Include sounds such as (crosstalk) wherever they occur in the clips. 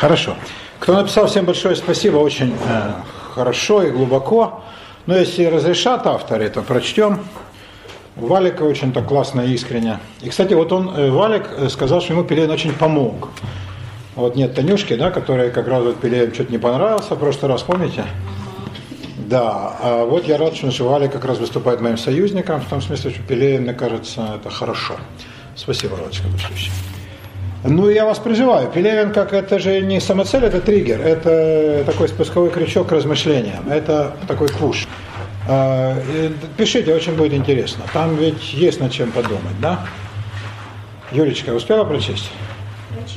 Хорошо. Кто написал, всем большое спасибо, очень э, хорошо и глубоко. Но если разрешат авторы, то прочтем. Валика очень так классно и искренне. И, кстати, вот он, э, Валик, э, сказал, что ему Пелевин очень помог. Вот нет Танюшки, да, которая как раз вот Пелевин что-то не понравился в прошлый раз, помните? Да, а вот я рад, что Валик как раз выступает моим союзником, в том смысле, что Пелевин, мне кажется, это хорошо. Спасибо, Валечка, большое. Ну, я вас призываю, Пелевин, как это же не самоцель, это триггер, это такой спусковой крючок к размышлениям, это такой пуш. А, пишите, очень будет интересно. Там ведь есть над чем подумать, да? Юлечка, успела прочесть? (clears throat)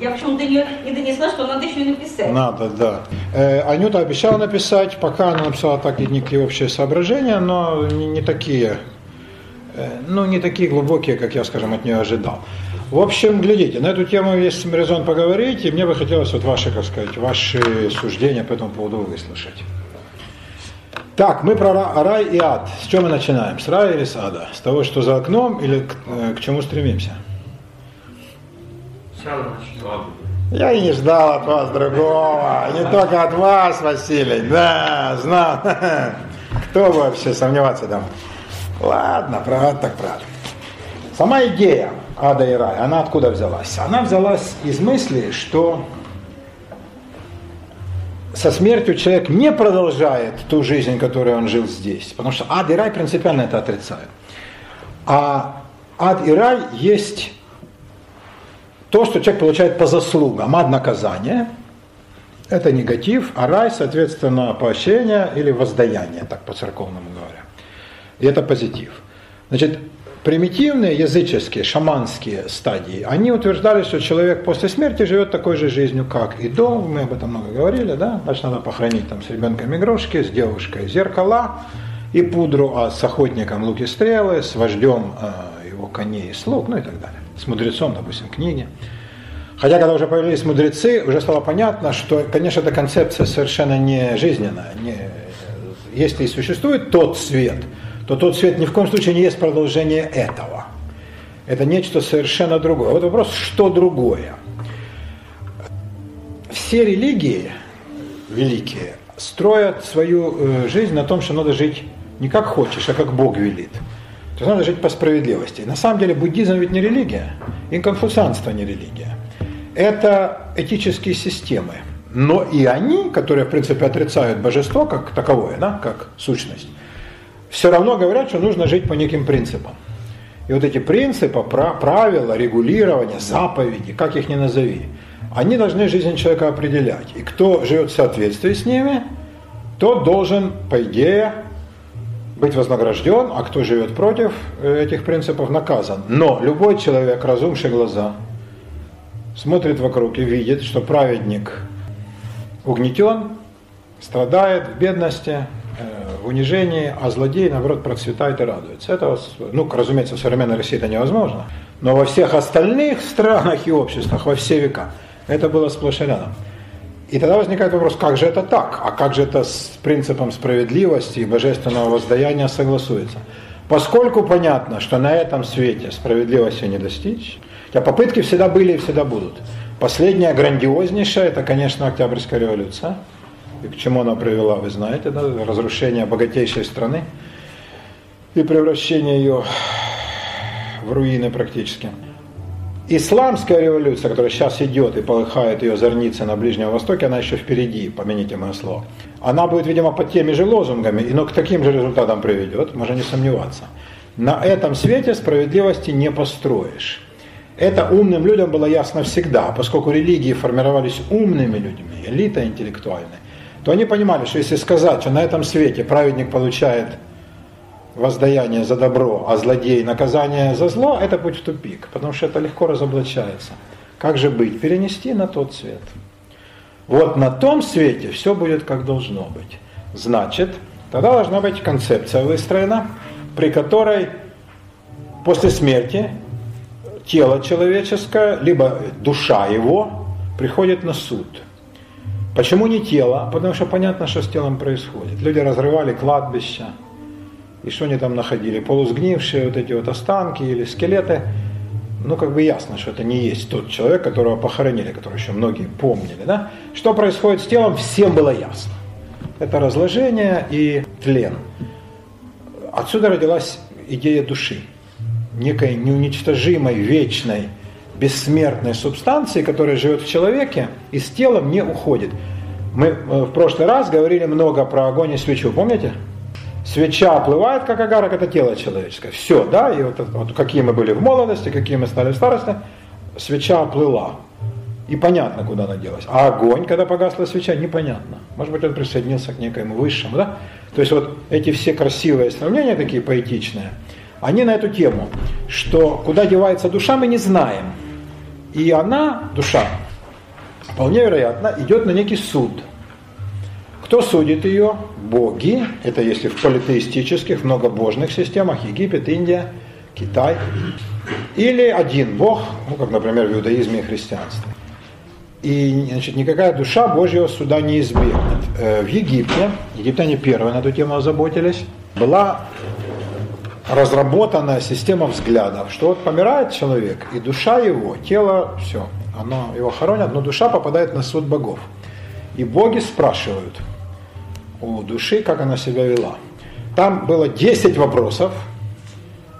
Я почему-то не, не донесла, что надо еще и написать. Надо, да. Э, Анюта обещала написать, пока она написала так и некие общие соображения, но не, не такие ну, не такие глубокие, как я, скажем, от нее ожидал. В общем, глядите, на эту тему есть резон поговорить, и мне бы хотелось вот ваши, как сказать, ваши суждения по этому поводу выслушать. Так, мы про рай и ад. С чего мы начинаем? С рая или с ада? С того, что за окном, или к, э, к чему стремимся? Я и не ждал от вас другого, не только от вас, Василий, да, знал. (laughs) Кто бы вообще сомневаться там? Ладно, правда так правда. Сама идея ада и рая, она откуда взялась? Она взялась из мысли, что со смертью человек не продолжает ту жизнь, которую он жил здесь. Потому что ад и рай принципиально это отрицают. А ад и рай есть то, что человек получает по заслугам. Ад – наказание, это негатив, а рай, соответственно, поощрение или воздаяние, так по-церковному говоря. И это позитив. Значит, примитивные языческие, шаманские стадии, они утверждали, что человек после смерти живет такой же жизнью, как и до, мы об этом много говорили, да, значит, надо похоронить там с ребенком игрушки, с девушкой зеркала и пудру, а с охотником луки стрелы, с вождем э, его коней и слуг, ну и так далее, с мудрецом, допустим, книги. Хотя, когда уже появились мудрецы, уже стало понятно, что, конечно, эта концепция совершенно не жизненная. Не, если и существует тот свет – то тот свет ни в коем случае не есть продолжение этого. Это нечто совершенно другое. Вот вопрос, что другое? Все религии великие строят свою э, жизнь на том, что надо жить не как хочешь, а как Бог велит. То есть надо жить по справедливости. На самом деле буддизм ведь не религия, и конфуцианство не религия. Это этические системы. Но и они, которые в принципе отрицают божество как таковое, да, как сущность, все равно говорят, что нужно жить по неким принципам. И вот эти принципы, правила, регулирования, заповеди, как их ни назови, они должны жизнь человека определять. И кто живет в соответствии с ними, тот должен, по идее, быть вознагражден, а кто живет против э, этих принципов, наказан. Но любой человек, разумший глаза, смотрит вокруг и видит, что праведник угнетен, страдает в бедности, в унижении, а злодей, наоборот, процветает и радуется. Это, ну, разумеется, в современной России это невозможно, но во всех остальных странах и обществах, во все века, это было сплошь и рядом. И тогда возникает вопрос, как же это так? А как же это с принципом справедливости и божественного воздаяния согласуется? Поскольку понятно, что на этом свете справедливости не достичь, хотя попытки всегда были и всегда будут. Последняя грандиознейшая, это, конечно, Октябрьская революция – и к чему она привела, вы знаете, да? разрушение богатейшей страны и превращение ее в руины практически. Исламская революция, которая сейчас идет и полыхает ее зорницы на Ближнем Востоке, она еще впереди, помяните мое слово. Она будет, видимо, под теми же лозунгами, но к таким же результатам приведет, можно не сомневаться. На этом свете справедливости не построишь. Это умным людям было ясно всегда, поскольку религии формировались умными людьми, элита интеллектуальная то они понимали, что если сказать, что на этом свете праведник получает воздаяние за добро, а злодей наказание за зло, это путь в тупик, потому что это легко разоблачается. Как же быть? Перенести на тот свет. Вот на том свете все будет как должно быть. Значит, тогда должна быть концепция выстроена, при которой после смерти тело человеческое, либо душа его приходит на суд – Почему не тело? Потому что понятно, что с телом происходит. Люди разрывали кладбища. И что они там находили? Полусгнившие вот эти вот останки или скелеты. ну как бы ясно, что это не есть тот человек, которого похоронили, который еще многие помнили. Да? Что происходит с телом, всем было ясно. Это разложение и тлен. Отсюда родилась идея души, некой неуничтожимой, вечной, бессмертной субстанции, которая живет в человеке и с телом не уходит. Мы э, в прошлый раз говорили много про огонь и свечу, помните? Свеча оплывает, как агарок, это тело человеческое. Все, да, и вот, вот какие мы были в молодости, какие мы стали в старости, свеча оплыла. И понятно, куда она делась. А огонь, когда погасла свеча, непонятно. Может быть, он присоединился к некоему высшему, да? То есть вот эти все красивые сравнения, такие поэтичные, они на эту тему, что куда девается душа, мы не знаем. И она, душа, вполне вероятно, идет на некий суд. Кто судит ее? Боги. Это если в политеистических, многобожных системах, Египет, Индия, Китай. Или один Бог, ну, как, например, в иудаизме и христианстве. И значит, никакая душа Божьего суда не избегнет. Э, в Египте, египтяне первые на эту тему озаботились, была разработана система взглядов, что вот помирает человек, и душа его, тело, все, оно, его хоронят, но душа попадает на суд богов. И боги спрашивают у души, как она себя вела. Там было 10 вопросов,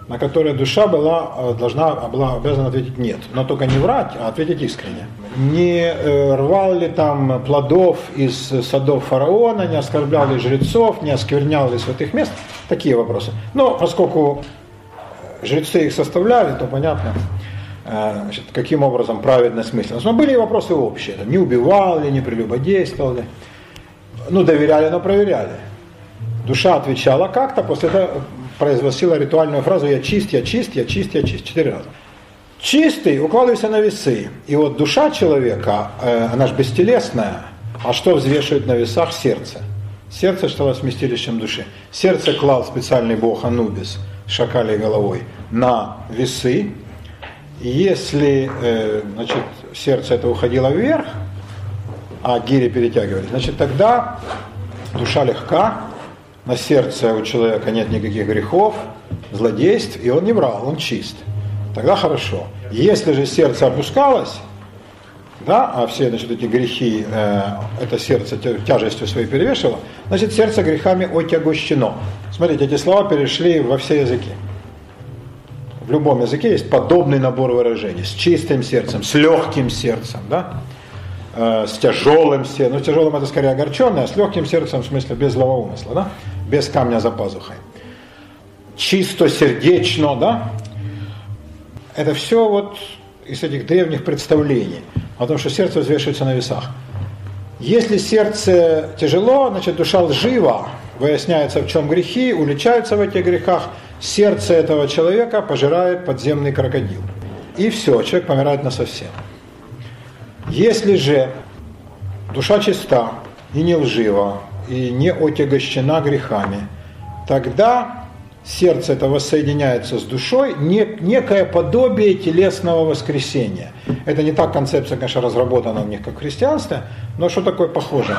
на которые душа была, э, должна, была обязана ответить нет. Но только не врать, а ответить искренне. Не э, рвал ли там плодов из садов фараона, не оскорблял ли жрецов, не осквернял ли святых мест. Такие вопросы. Но поскольку жрецы их составляли, то понятно, э, значит, каким образом праведность мыслилась. Но были и вопросы общие. Не убивал ли, не прелюбодействовал ли. Ну, доверяли, но проверяли. Душа отвечала как-то, после этого произносила ритуальную фразу «я чист, я чист, я чист, я чист» четыре раза. Чистый укладывайся на весы. И вот душа человека, э, она же бестелесная, а что взвешивает на весах? Сердце. Сердце стало вместилищем души. Сердце клал специальный бог Анубис, шакалей головой, на весы. Если э, значит, сердце это уходило вверх, а гири перетягивались, значит тогда душа легка, на сердце у человека нет никаких грехов, злодейств, и он не врал, он чист. Тогда хорошо. Если же сердце опускалось, да, а все значит, эти грехи, э, это сердце тяжестью своей перевешивало, значит сердце грехами отягощено. Смотрите, эти слова перешли во все языки. В любом языке есть подобный набор выражений. С чистым сердцем, с легким сердцем, да? Э, с тяжелым сердцем. Ну, тяжелым это скорее огорченное, а с легким сердцем, в смысле, без злого умысла, да? без камня за пазухой. Чисто сердечно, да? Это все вот из этих древних представлений о том, что сердце взвешивается на весах. Если сердце тяжело, значит душа лжива, выясняется, в чем грехи, уличаются в этих грехах, сердце этого человека пожирает подземный крокодил. И все, человек помирает на совсем. Если же душа чиста и не лжива, и не отягощена грехами, тогда сердце это воссоединяется с душой, не, некое подобие телесного воскресения. Это не так концепция, конечно, разработана у них, как в христианстве, но что такое похоже.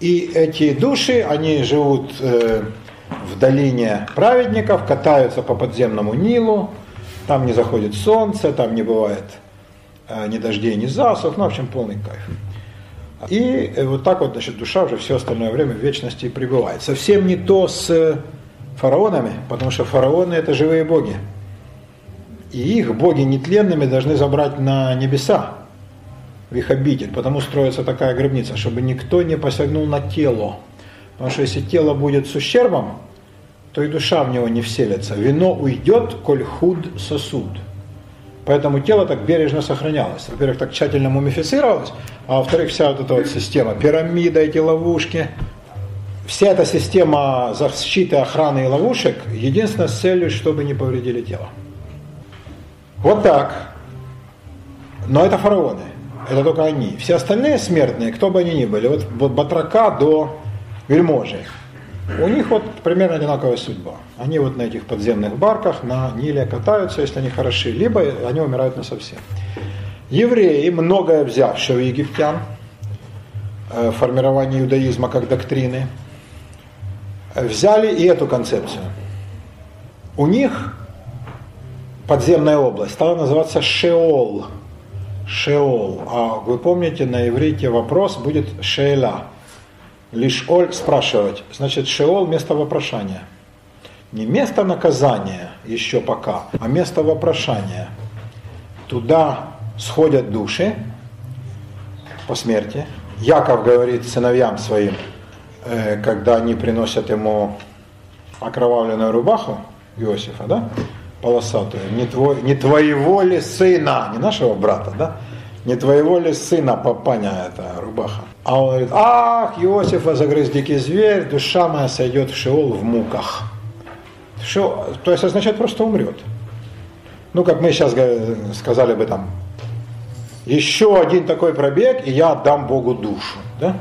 И эти души, они живут э, в долине праведников, катаются по подземному Нилу, там не заходит солнце, там не бывает ни дождей, ни засух, ну, в общем, полный кайф. И э, вот так вот, значит, душа уже все остальное время в вечности пребывает. Совсем не то с э, фараонами, потому что фараоны это живые боги. И их боги нетленными должны забрать на небеса, в их обитель. Потому строится такая гробница, чтобы никто не посягнул на тело. Потому что если тело будет с ущербом, то и душа в него не вселится. Вино уйдет, коль худ сосуд. Поэтому тело так бережно сохранялось. Во-первых, так тщательно мумифицировалось, а во-вторых, вся вот эта вот система, пирамида, эти ловушки, вся эта система защиты, охраны и ловушек, единственная с целью, чтобы не повредили тело. Вот так. Но это фараоны. Это только они. Все остальные смертные, кто бы они ни были, вот, вот батрака до вельможи, у них вот примерно одинаковая судьба. Они вот на этих подземных барках на Ниле катаются, если они хороши, либо они умирают на совсем. Евреи, многое взявшие у египтян, э, формирование иудаизма как доктрины, взяли и эту концепцию. У них подземная область, стала называться Шеол. Шеол. А вы помните, на иврите вопрос будет Шеэля. Лишь Оль спрашивать. Значит, Шеол – место вопрошания. Не место наказания еще пока, а место вопрошания. Туда сходят души по смерти. Яков говорит сыновьям своим, э, когда они приносят ему окровавленную рубаху Иосифа, да, полосатую, не, твой, не твоего ли сына, не нашего брата, да, не твоего ли сына, папаня, эта рубаха. А он говорит, ах, Иосифа загрыз дикий зверь, душа моя сойдет в Шеол в муках. Шеол, то есть означает просто умрет. Ну, как мы сейчас сказали бы там, еще один такой пробег, и я отдам Богу душу. Да?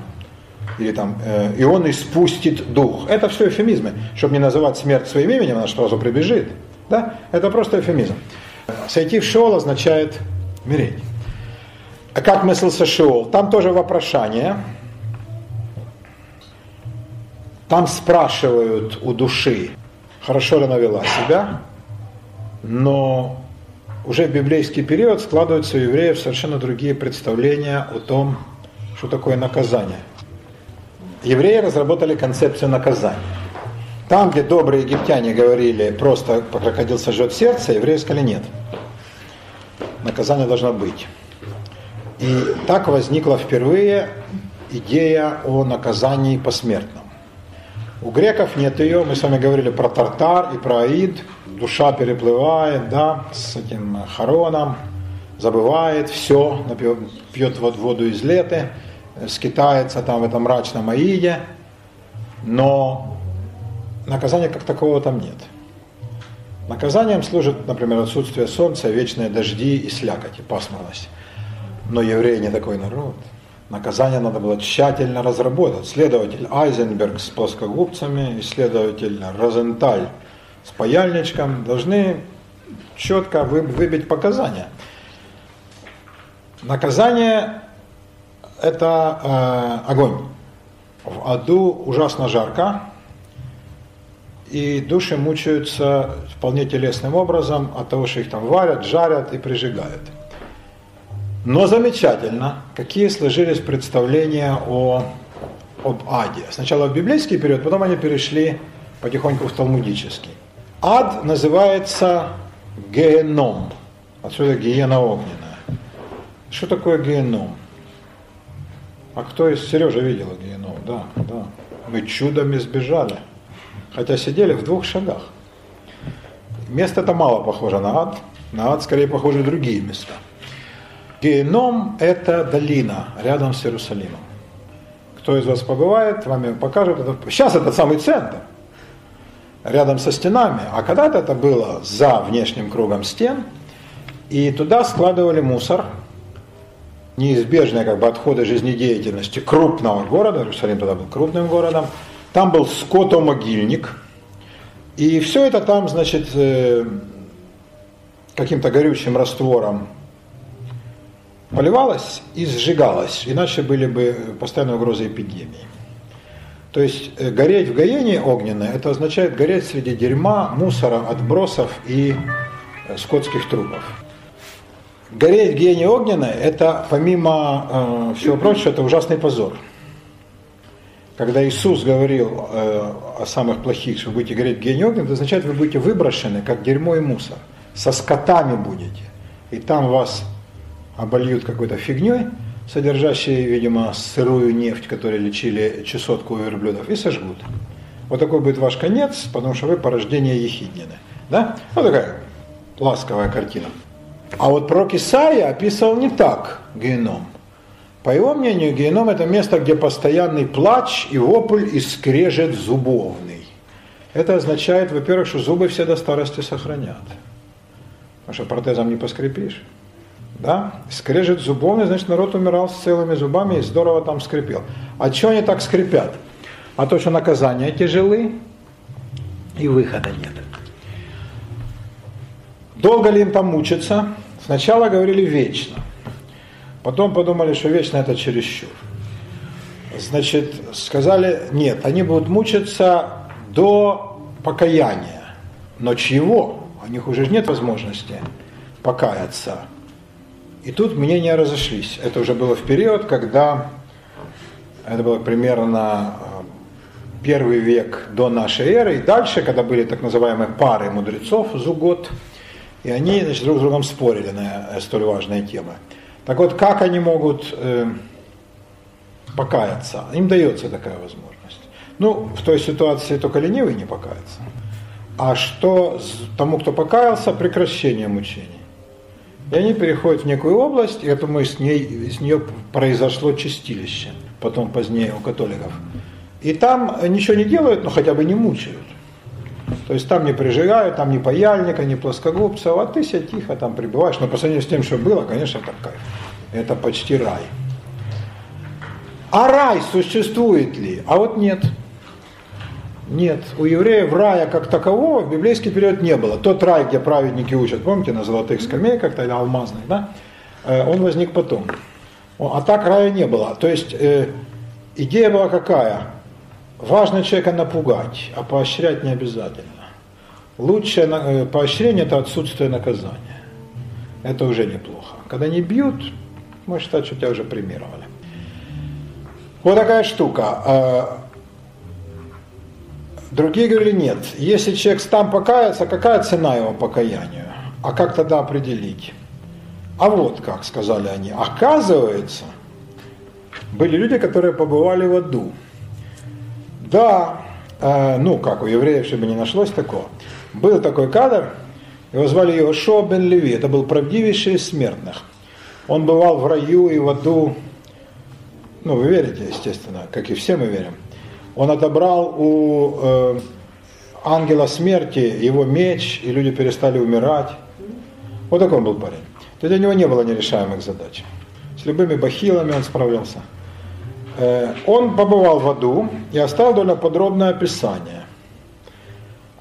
Или там, э, и он испустит дух. Это все эфемизмы. Чтобы не называть смерть своим именем, она сразу прибежит. Да? Это просто эфемизм. Сойти в Шеол означает умереть. А как мыслился Шеол? Там тоже вопрошание. Там спрашивают у души, хорошо ли она вела себя, но уже в библейский период складываются у евреев совершенно другие представления о том, что такое наказание. Евреи разработали концепцию наказания. Там, где добрые египтяне говорили, просто крокодил сожжет сердце, евреи сказали нет. Наказание должно быть. И так возникла впервые идея о наказании посмертном. У греков нет ее, мы с вами говорили про Тартар и про Аид, душа переплывает, да, с этим хороном, забывает все, пьет воду из леты, скитается там в этом мрачном Аиде, но наказания как такового там нет. Наказанием служит, например, отсутствие солнца, вечные дожди и слякоть, и пасмурность. Но евреи не такой народ. Наказание надо было тщательно разработать. Следователь Айзенберг с плоскогубцами, исследователь Розенталь с паяльничком должны четко выбить показания. Наказание – это э, огонь. В аду ужасно жарко, и души мучаются вполне телесным образом от того, что их там варят, жарят и прижигают. Но замечательно, какие сложились представления о, об аде. Сначала в библейский период, потом они перешли потихоньку в талмудический. Ад называется геном. Отсюда гиена огненная. Что такое геном? А кто из Сережа видел геном? Да, да. Мы чудом избежали. Хотя сидели в двух шагах. Место это мало похоже на ад. На ад скорее похожи другие места. Геном – это долина рядом с Иерусалимом. Кто из вас побывает, вам покажут. Сейчас это самый центр, рядом со стенами. А когда-то это было за внешним кругом стен, и туда складывали мусор, неизбежные как бы отходы жизнедеятельности крупного города, Иерусалим тогда был крупным городом, там был скотомогильник, и все это там, значит, э, каким-то горючим раствором поливалось и сжигалось, иначе были бы постоянные угрозы эпидемии. То есть э, гореть в гаении огненное, это означает гореть среди дерьма, мусора, отбросов и э, скотских трупов. Гореть в гиене огненной, это помимо э, всего прочего, это ужасный позор. Когда Иисус говорил э, о самых плохих, что вы будете гореть в гиене огненной, это означает, вы будете выброшены, как дерьмо и мусор. Со скотами будете. И там вас обольют какой-то фигней, содержащей, видимо, сырую нефть, которой лечили чесотку у верблюдов, и сожгут. Вот такой будет ваш конец, потому что вы порождение Ехиднины. Да? Вот такая ласковая картина. А вот пророк Исаия описывал не так геном. По его мнению, геном это место, где постоянный плач и вопль и скрежет зубовный. Это означает, во-первых, что зубы все до старости сохранят. Потому что протезом не поскрипишь. Да? Скрежет зубовный, значит, народ умирал с целыми зубами и здорово там скрипел. А что они так скрипят? А то, что наказания тяжелы и выхода нет. Долго ли им там мучиться? Сначала говорили вечно. Потом подумали, что вечно это чересчур. Значит, сказали, нет, они будут мучиться до покаяния. Но чего? у них уже нет возможности покаяться. И тут мнения разошлись. Это уже было в период, когда, это было примерно э, первый век до нашей эры, и дальше, когда были так называемые пары мудрецов, Зугот, и они значит, друг с другом спорили на э, столь важные темы. Так вот, как они могут э, покаяться? Им дается такая возможность. Ну, в той ситуации только ленивый не покается. А что тому, кто покаялся, прекращение мучений. И они переходят в некую область, и это мы с ней, с нее произошло чистилище, потом позднее у католиков. И там ничего не делают, но хотя бы не мучают. То есть там не прижигают, там ни паяльника, ни плоскогубцев, а ты себе тихо там прибываешь. Но по сравнению с тем, что было, конечно, это кайф. Это почти рай. А рай существует ли? А вот. Нет, у евреев рая как такового в библейский период не было. Тот рай, где праведники учат, помните, на золотых скамейках, тогда алмазных, да, э, он возник потом. А так рая не было. То есть э, идея была какая? Важно человека напугать, а поощрять не обязательно. Лучшее э, поощрение – это отсутствие наказания. Это уже неплохо. Когда не бьют, можно считать, что тебя уже премировали. Вот такая штука. Другие говорили, нет, если человек сам покается, какая цена его покаянию? А как тогда определить? А вот как, сказали они, оказывается, были люди, которые побывали в аду. Да, э, ну как, у евреев, чтобы не нашлось такого. Был такой кадр, его звали Иошуа бен Леви, это был правдивейший из смертных. Он бывал в раю и в аду, ну вы верите, естественно, как и все мы верим он отобрал у э, ангела смерти его меч, и люди перестали умирать. Вот такой он был парень. То есть у него не было нерешаемых задач. С любыми бахилами он справлялся. Э, он побывал в аду и оставил довольно подробное описание.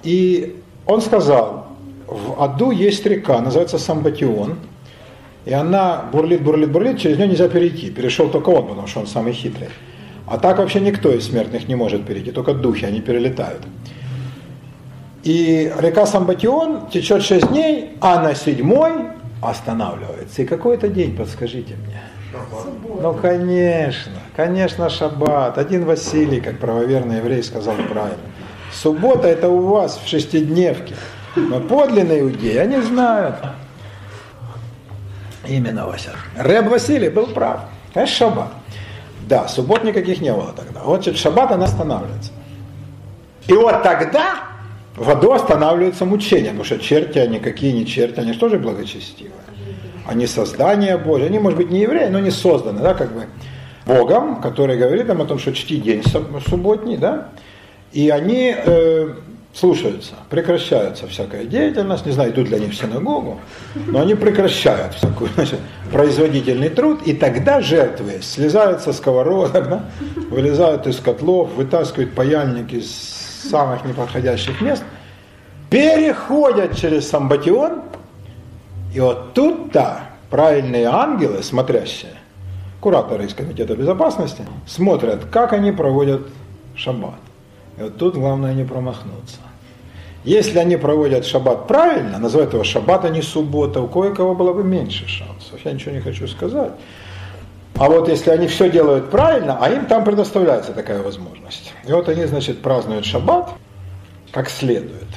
И он сказал, в аду есть река, называется Самбатион, и она бурлит, бурлит, бурлит, через нее нельзя перейти. Перешел только он, потому что он самый хитрый. А так вообще никто из смертных не может перейти, только духи, они перелетают. И река Самбатион течет 6 дней, а на седьмой останавливается. И какой это день, подскажите мне? Шаббат. Ну, конечно, конечно, шаббат. Один Василий, как правоверный еврей, сказал правильно. Суббота это у вас в шестидневке. Но подлинные иудеи, они знают. Именно Вася. Рэб Василий был прав. Конечно, шаббат. Да, суббот никаких не было тогда. Вот через шаббат она останавливается. И вот тогда в аду останавливается мучение, потому что черти, они какие не черти, они же тоже благочестивые. Они создания Божье, они, может быть, не евреи, но не созданы, да, как бы Богом, который говорит нам о том, что чти день субботний, да, и они э, слушаются, прекращается всякая деятельность, не знаю, идут ли они в синагогу, но они прекращают всякую, значит, производительный труд, и тогда жертвы слезают со сковородок, да, вылезают из котлов, вытаскивают паяльники из самых неподходящих мест, переходят через самбатион, и вот тут-то правильные ангелы, смотрящие, кураторы из Комитета безопасности, смотрят, как они проводят шаббат. И вот тут главное не промахнуться. Если они проводят шаббат правильно, называют его шаббат, а не суббота, у кое-кого было бы меньше шансов. Я ничего не хочу сказать. А вот если они все делают правильно, а им там предоставляется такая возможность. И вот они, значит, празднуют шаббат как следует.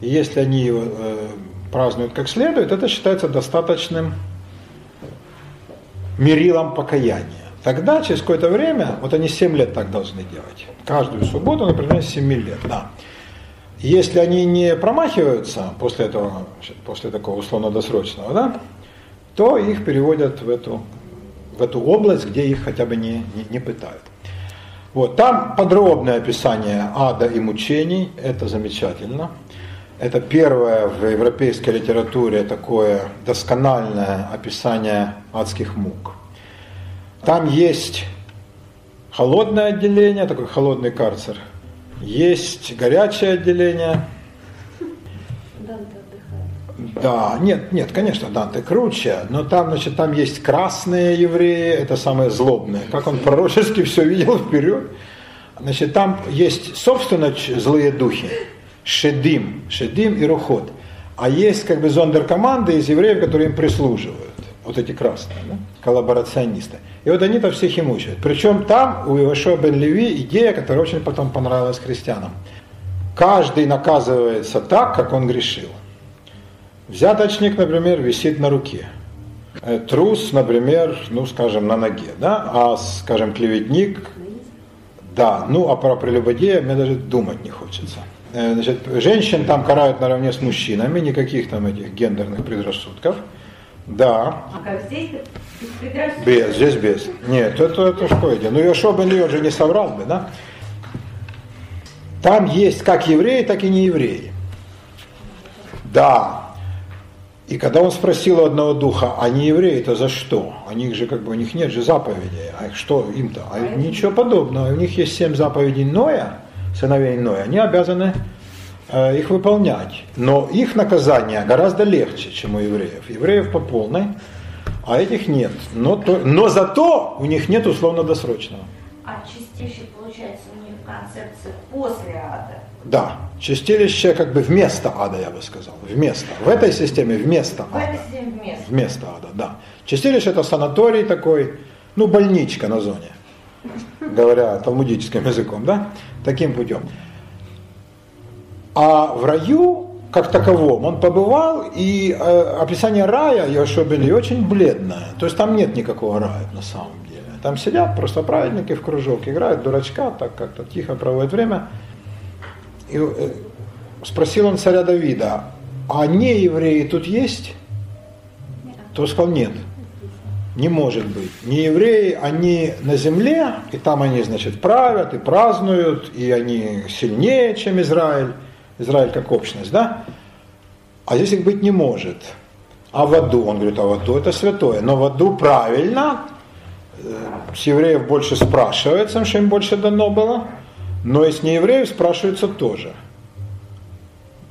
И если они его э, празднуют как следует, это считается достаточным мерилом покаяния. Тогда, через какое-то время, вот они 7 лет так должны делать. Каждую субботу, например, 7 лет. Да. Если они не промахиваются после этого, после такого условно-досрочного, да, то их переводят в эту, в эту область, где их хотя бы не, не, не пытают. Вот, там подробное описание ада и мучений, это замечательно. Это первое в европейской литературе такое доскональное описание адских мук. Там есть холодное отделение, такой холодный карцер – есть горячее отделение. Да, нет, нет, конечно, Данте круче, но там, значит, там есть красные евреи, это самые злобные. Как он пророчески все видел вперед. Значит, там есть, собственно, злые духи. Шедим, Шедим и Рухот. А есть как бы зондеркоманды из евреев, которые им прислуживают. Вот эти красные, да? коллаборационисты. И вот они-то всех и мучают. Причем там у Ивашо бен Леви идея, которая очень потом понравилась христианам. Каждый наказывается так, как он грешил. Взяточник, например, висит на руке. Э, трус, например, ну, скажем, на ноге, да, а, скажем, клеветник, да, ну, а про прелюбодея мне даже думать не хочется. Э, значит, женщин там карают наравне с мужчинами, никаких там этих гендерных предрассудков. Да. А как здесь? Без здесь без. Нет, это, это что это? Ну, Йошуа бен Леви, же не соврал бы, да? Там есть как евреи, так и не евреи. Да, и когда он спросил у одного духа, а не евреи-то за что? У них же как бы, у них нет же заповедей. А что им-то? А ничего подобного. У них есть семь заповедей Ноя, сыновей Ноя. Они обязаны э, их выполнять. Но их наказание гораздо легче, чем у евреев. Евреев по полной, а этих нет. Но, то, но зато у них нет условно-досрочного. А чистейший, получается, у них концепция после ада. Да, чистилище как бы вместо ада, я бы сказал. Вместо. В этой системе вместо В ада. этой системе вместо. Вместо ада, да. Чистилище это санаторий такой, ну, больничка на зоне, говоря талмудическим языком, да, таким путем. А в раю, как таковом, он побывал, и э, описание рая Йошуа бен очень бледное. То есть там нет никакого рая на самом деле. Там сидят просто праведники в кружок, играют дурачка, так как-то тихо проводят время. И э, спросил он царя Давида, а не евреи тут есть? То сказал, нет, не может быть. Не евреи, они на земле, и там они, значит, правят и празднуют, и они сильнее, чем Израиль. Израиль как общность, да? А здесь их быть не может. А в аду, он говорит, а в аду это святое. Но в аду правильно, э, с евреев больше спрашивается, что им больше дано было, но и с неевреев спрашивается тоже.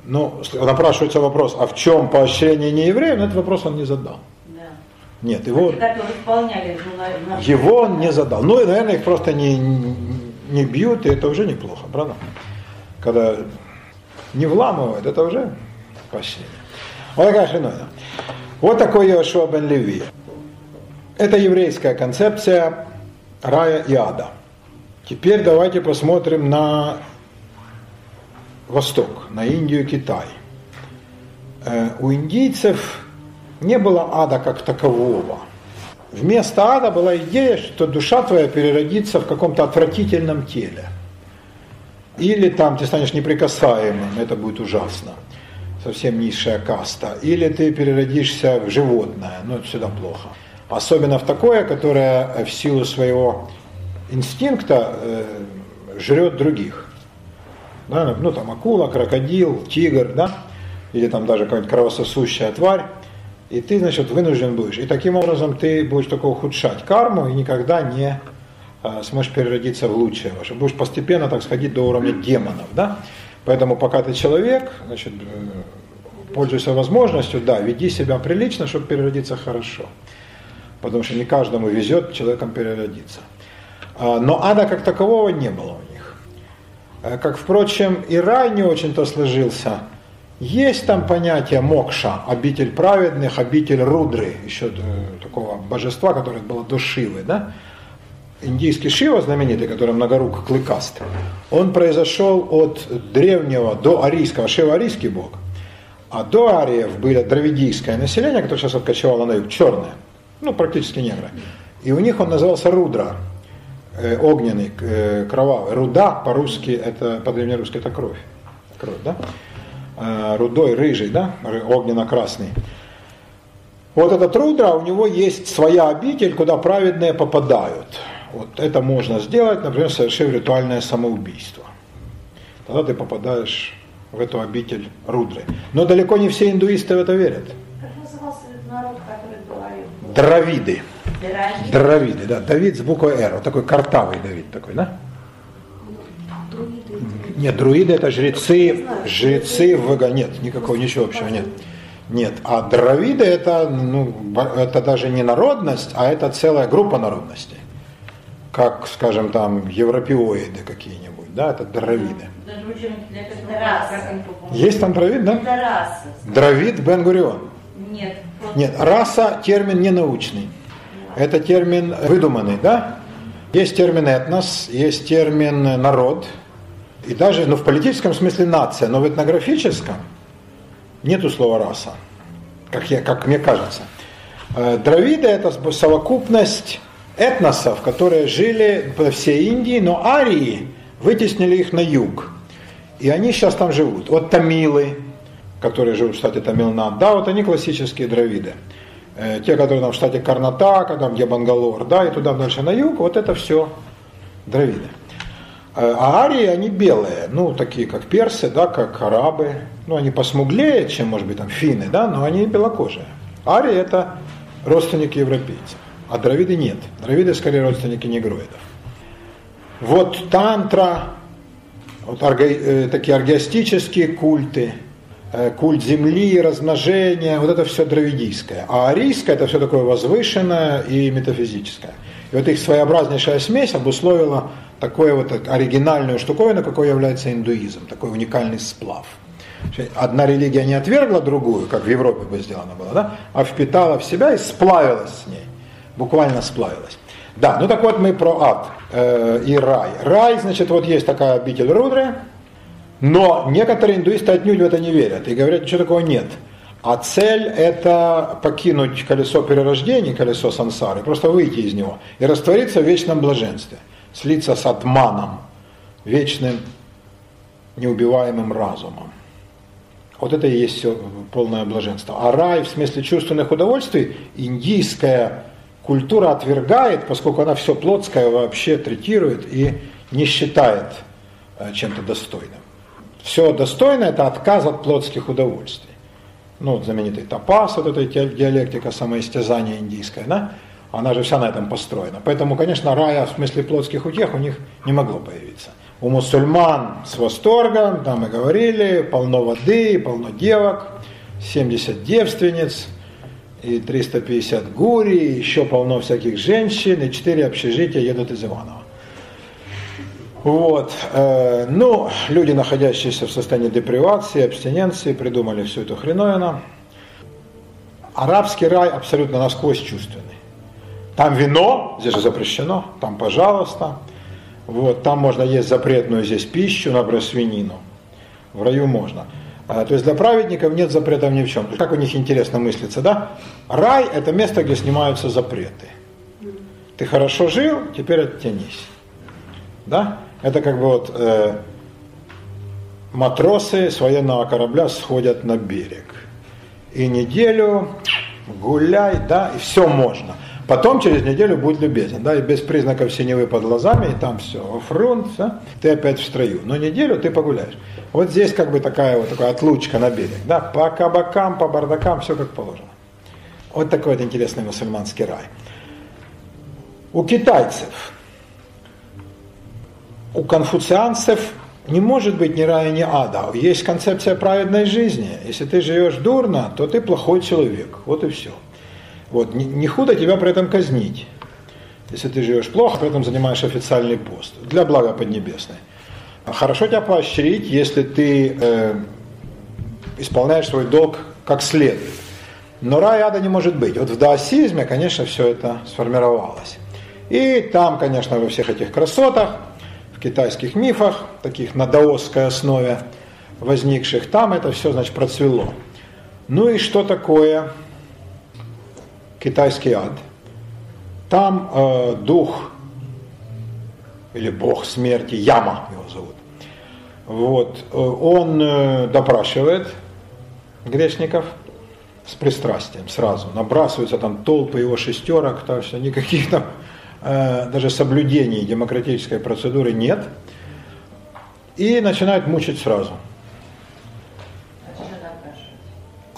Ну, напрашивается вопрос, а в чем поощрение неевреев? Но этот вопрос он не задал. Да. Нет, его, исполняли ну, на- его он не задал. Ну и, наверное, их просто не, не бьют, и это уже неплохо, правда? Когда не вламывают, это уже поощрение. Вот такая хреновина. Вот такой Йошуа бен Леви. Это еврейская концепция рая и ада. Теперь давайте посмотрим на Восток, на Индию и Китай. Э, У индийцев не было ада как такового. Вместо ада была идея, что душа твоя переродится в каком-то отвратительном теле. Или там ты станешь неприкасаемым, это будет ужасно. Совсем низшая каста. Или ты переродишься в животное, ну это всегда плохо. Особенно в такое, которое в силу своего инстинкта э, жрет других. Да, ну там акула, крокодил, тигр, да, или там даже какая-нибудь кровососущая тварь. И ты, значит, вынужден будешь. И таким образом ты будешь только ухудшать карму и никогда не сможешь переродиться в лучшее ваше. Будешь постепенно так сходить до уровня демонов, да. Поэтому пока ты человек, значит, э, пользуйся возможностью, да, веди себя прилично, чтобы переродиться хорошо. Потому что не каждому везет человеком переродиться. А, Но ада как такового не было у них. Э, Как, впрочем, и рай не очень-то сложился. Есть там понятие мокша, обитель праведных, обитель рудры, еще э, такого божества, которое было до Шивы, да? Индийский Шива знаменитый, который многорук клыкаст, он произошел от древнего до арийского, Шива арийский бог, а до ариев было дравидийское население, которое сейчас откочевало на юг, черное, ну практически негры. И у них он назывался Рудра, э, огненный, э, кровавый. Руда по-русски, это по-древнерусски это кровь. Кровь, да? Э, Рудой, рыжий, да? Огненно-красный. Вот этот Рудра, у него есть своя обитель, куда праведные попадают. Вот это можно сделать, например, совершив ритуальное самоубийство. Тогда ты попадаешь в эту обитель Рудры. Но далеко не все индуисты в это верят. Как назывался этот народ, который говорил? Дравиды. Драги. Дравиды, да. Давид с буквой Р. Вот такой картавый Давид такой, да? Нет, друиды это жрецы, жрецы Вага. Нет, никакого, ничего общего нет. Нет, а дравиды это, ну, это даже не народность, а это целая группа народностей. Как, скажем, там, европеоиды какие-нибудь, да, это раса. Есть там дравид, да? Это раса. Дравид Бен-Гурион. Нет. Нет, раса термин не научный. Это термин выдуманный, да? Есть термин этнос, есть термин народ, и даже, ну, в политическом смысле нация, но в этнографическом нету слова раса, как, я, как мне кажется. Э, Дравиды это совокупность этносов, которые жили по всей Индии, но арии вытеснили их на юг. И они сейчас там живут. Вот тамилы, которые живут в штате Тамилнад, да, вот они классические дравиды. Э, Те, которые там в штате Карнатака, там где Бангалор, да, и туда дальше на юг, вот это все дравиды. Э, А арии, они белые, ну, такие как персы, да, как арабы. Ну, они посмуглее, чем, может быть, там финны, да, но они белокожие. Арии – это родственники европейцев, а дравиды нет. Дравиды, скорее, родственники негроидов. Вот тантра, вот арго- э, такие аргиастические культы, э, культ земли, размножения, вот это все дравидийское. А арийское это все такое возвышенное и метафизическое. И вот их своеобразнейшая смесь обусловила такое вот оригинальную штуковину, какой является индуизм, такой уникальный сплав. Одна религия не отвергла другую, как в Европе бы сделано было, да, а впитала в себя и сплавилась с ней, буквально сплавилась. Да, ну так вот мы про ад э, и рай. Рай, значит, вот есть такая обитель Рудры, но некоторые индуисты отнюдь в это не верят и говорят, ничего такого нет. А цель это покинуть колесо перерождений, колесо сансары, просто выйти из него и раствориться в вечном блаженстве, слиться с атманом, вечным неубиваемым разумом. Вот это и есть все полное блаженство. А рай в смысле чувственных удовольствий индийская культура отвергает, поскольку она все плотское вообще третирует и не считает э, чем-то достойным. Все достойное – это отказ от плотских удовольствий. Ну, вот знаменитый тапас, вот эта ди- диалектика самоистязания индийская, да? она же вся на этом построена. Поэтому, конечно, рая в смысле плотских утех у них не могло появиться. У мусульман с восторгом, там мы говорили, полно воды, полно девок, 70 девственниц, и 350 гури, и еще полно всяких женщин, и 4 общежития едут из Иванова. Вот. э, Ну, люди, находящиеся в состоянии депривации, абстиненции, придумали всю эту хреновину. Арабский рай абсолютно насквозь чувственный. Там вино, здесь же запрещено, там пожалуйста. Вот, там можно есть запретную здесь пищу, например, свинину. В раю можно. А, То есть для праведников нет запретов ни в чем. Как у них интересно мыслится, да? Рай – это место, где снимаются запреты. Ты хорошо жил, теперь оттянись. Да? Это как бы вот э, матросы с военного корабля сходят на берег. И неделю гуляй, да, и все можно. Потом через неделю будь любезен, да, и без признаков синевы под глазами, и там все, фрунт, да, ты опять в строю. Но неделю ты погуляешь. Вот здесь как бы такая вот такая отлучка на берег, да, по кабакам, по бардакам, все как положено. Вот такой вот интересный мусульманский рай. У китайцев, у конфуцианцев не может быть ни рая, ни ада. Есть концепция праведной жизни. Если ты живешь дурно, то ты плохой человек. Вот и все. Вот, не, не худо тебя при этом казнить. Если ты живешь плохо, при этом занимаешь официальный пост. Для блага Поднебесной. Хорошо тебя поощрить, если ты э, исполняешь свой долг как следует. Но рая и ада не может быть. Вот в даосизме, конечно, все это сформировалось. И там, конечно, во всех этих красотах, в китайских мифах, таких на даосской основе возникших, там это все, значит, процвело. Ну и что такое китайский ад? Там э, дух или бог смерти, Яма его зовут. Вот, э, он э, допрашивает грешников с пристрастием сразу. Набрасываются там толпы его шестерок, так что никаких там э, даже соблюдений демократической процедуры нет. И начинают мучить сразу.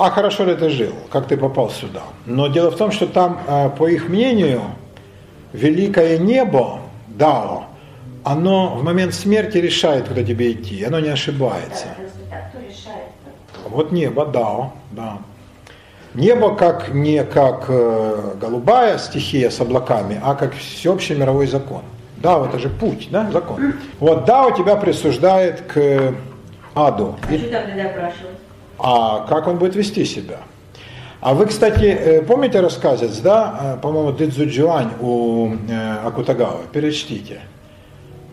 А хорошо ли ты жил, как ты попал сюда? Но дело в том, что там, э, по их мнению, великое небо, Дао, оно в момент смерти решает, куда тебе идти, оно не ошибается. Решает? Вот небо, Дао, да. Небо как не как э, голубая стихия с облаками, а как всеобщий мировой закон. Да, это же путь, да, закон. (clears throat) Вот да у тебя присуждает к аду. А что там тогда спрашивать? А как он будет вести себя? А вы, кстати, э, помните рассказец, да, э, по-моему, Дидзуджуань у э, Акутагавы? Перечтите.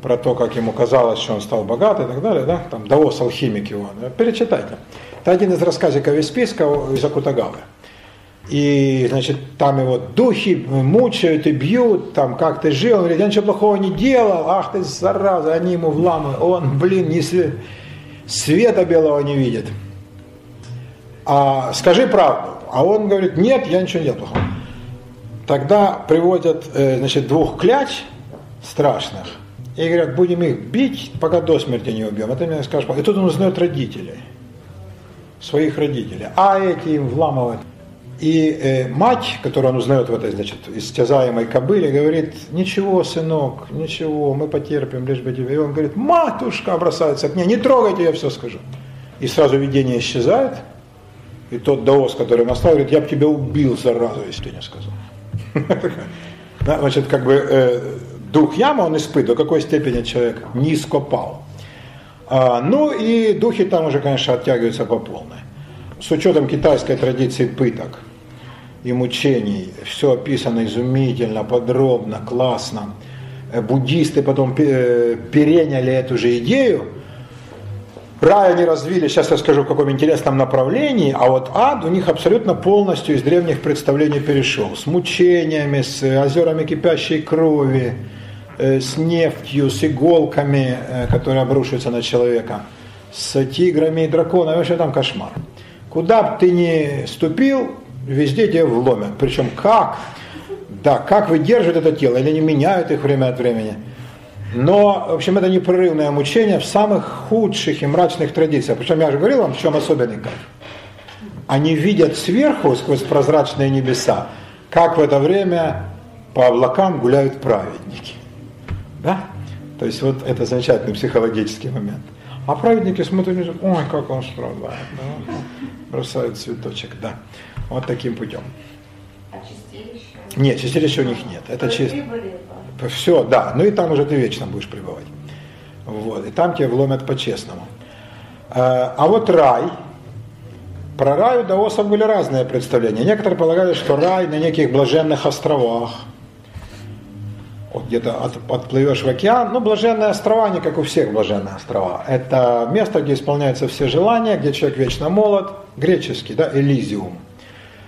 Про то, как ему казалось, что он стал богат и так далее, да? Там Даос, алхимик его. Перечитайте. Это один из рассказиков из списка из Акутагавы. И, значит, там его духи мучают и бьют, там, как ты жил, он говорит, я ничего плохого не делал, ах ты, зараза, они ему вламывают, он, блин, не свет, света белого не видит. А скажи правду. А он говорит, нет, я ничего не делал плохого. Тогда приводят, э, значит, двух кляч страшных, и говорят, будем их бить, пока до смерти не убьем. Это мне скажешь. И тут он узнает родителей, своих родителей. А эти им вламывают. И э, мать, которую он узнает в этой, значит, истязаемой кобыле, говорит, ничего, сынок, ничего, мы потерпим, лишь бы тебе. И он говорит, матушка бросается к ней, не трогайте, я все скажу. И сразу видение исчезает, и тот даос, который настал, говорит, я бы тебя убил, заразу, если ты не сказал. (laughs) Значит, как бы э, дух яма он испытывает, до какой степени человек низко пал. А, ну и духи там уже, конечно, оттягиваются по полной. С учетом китайской традиции пыток и мучений, все описано изумительно, подробно, классно. Э, буддисты потом э, переняли эту же идею, Рай они развили, сейчас я скажу, в каком интересном направлении, а вот ад у них абсолютно полностью из древних представлений перешел. С мучениями, с озерами кипящей крови, э, с нефтью, с иголками, э, которые обрушиваются на человека, с тиграми и драконами, вообще там кошмар. Куда бы ты ни ступил, везде тебя вломят. Причем как? Да, как выдерживают это тело, или они меняют их время от времени – но, в общем, это непрерывное мучение в самых худших и мрачных традициях. Причем я же говорил вам, в чем особенный кайф. Они видят сверху, сквозь прозрачные небеса, как в это время по облакам гуляют праведники. Да? То есть вот это замечательный психологический момент. А праведники смотрят, ой, как он страдает, да? бросают цветочек, да. Вот таким путем. А чистилище? Нет, чистилища у них нет. Это чисто. Все, да, ну и там уже ты вечно будешь пребывать. Вот, и там тебя вломят по-честному. А, а вот рай, про рай у даосов были разные представления. Некоторые полагали, что рай на неких блаженных островах. Вот где-то от, отплывешь в океан. Ну, блаженные острова, не как у всех блаженные острова. Это место, где исполняются все желания, где человек вечно молод, греческий, да, Элизиум.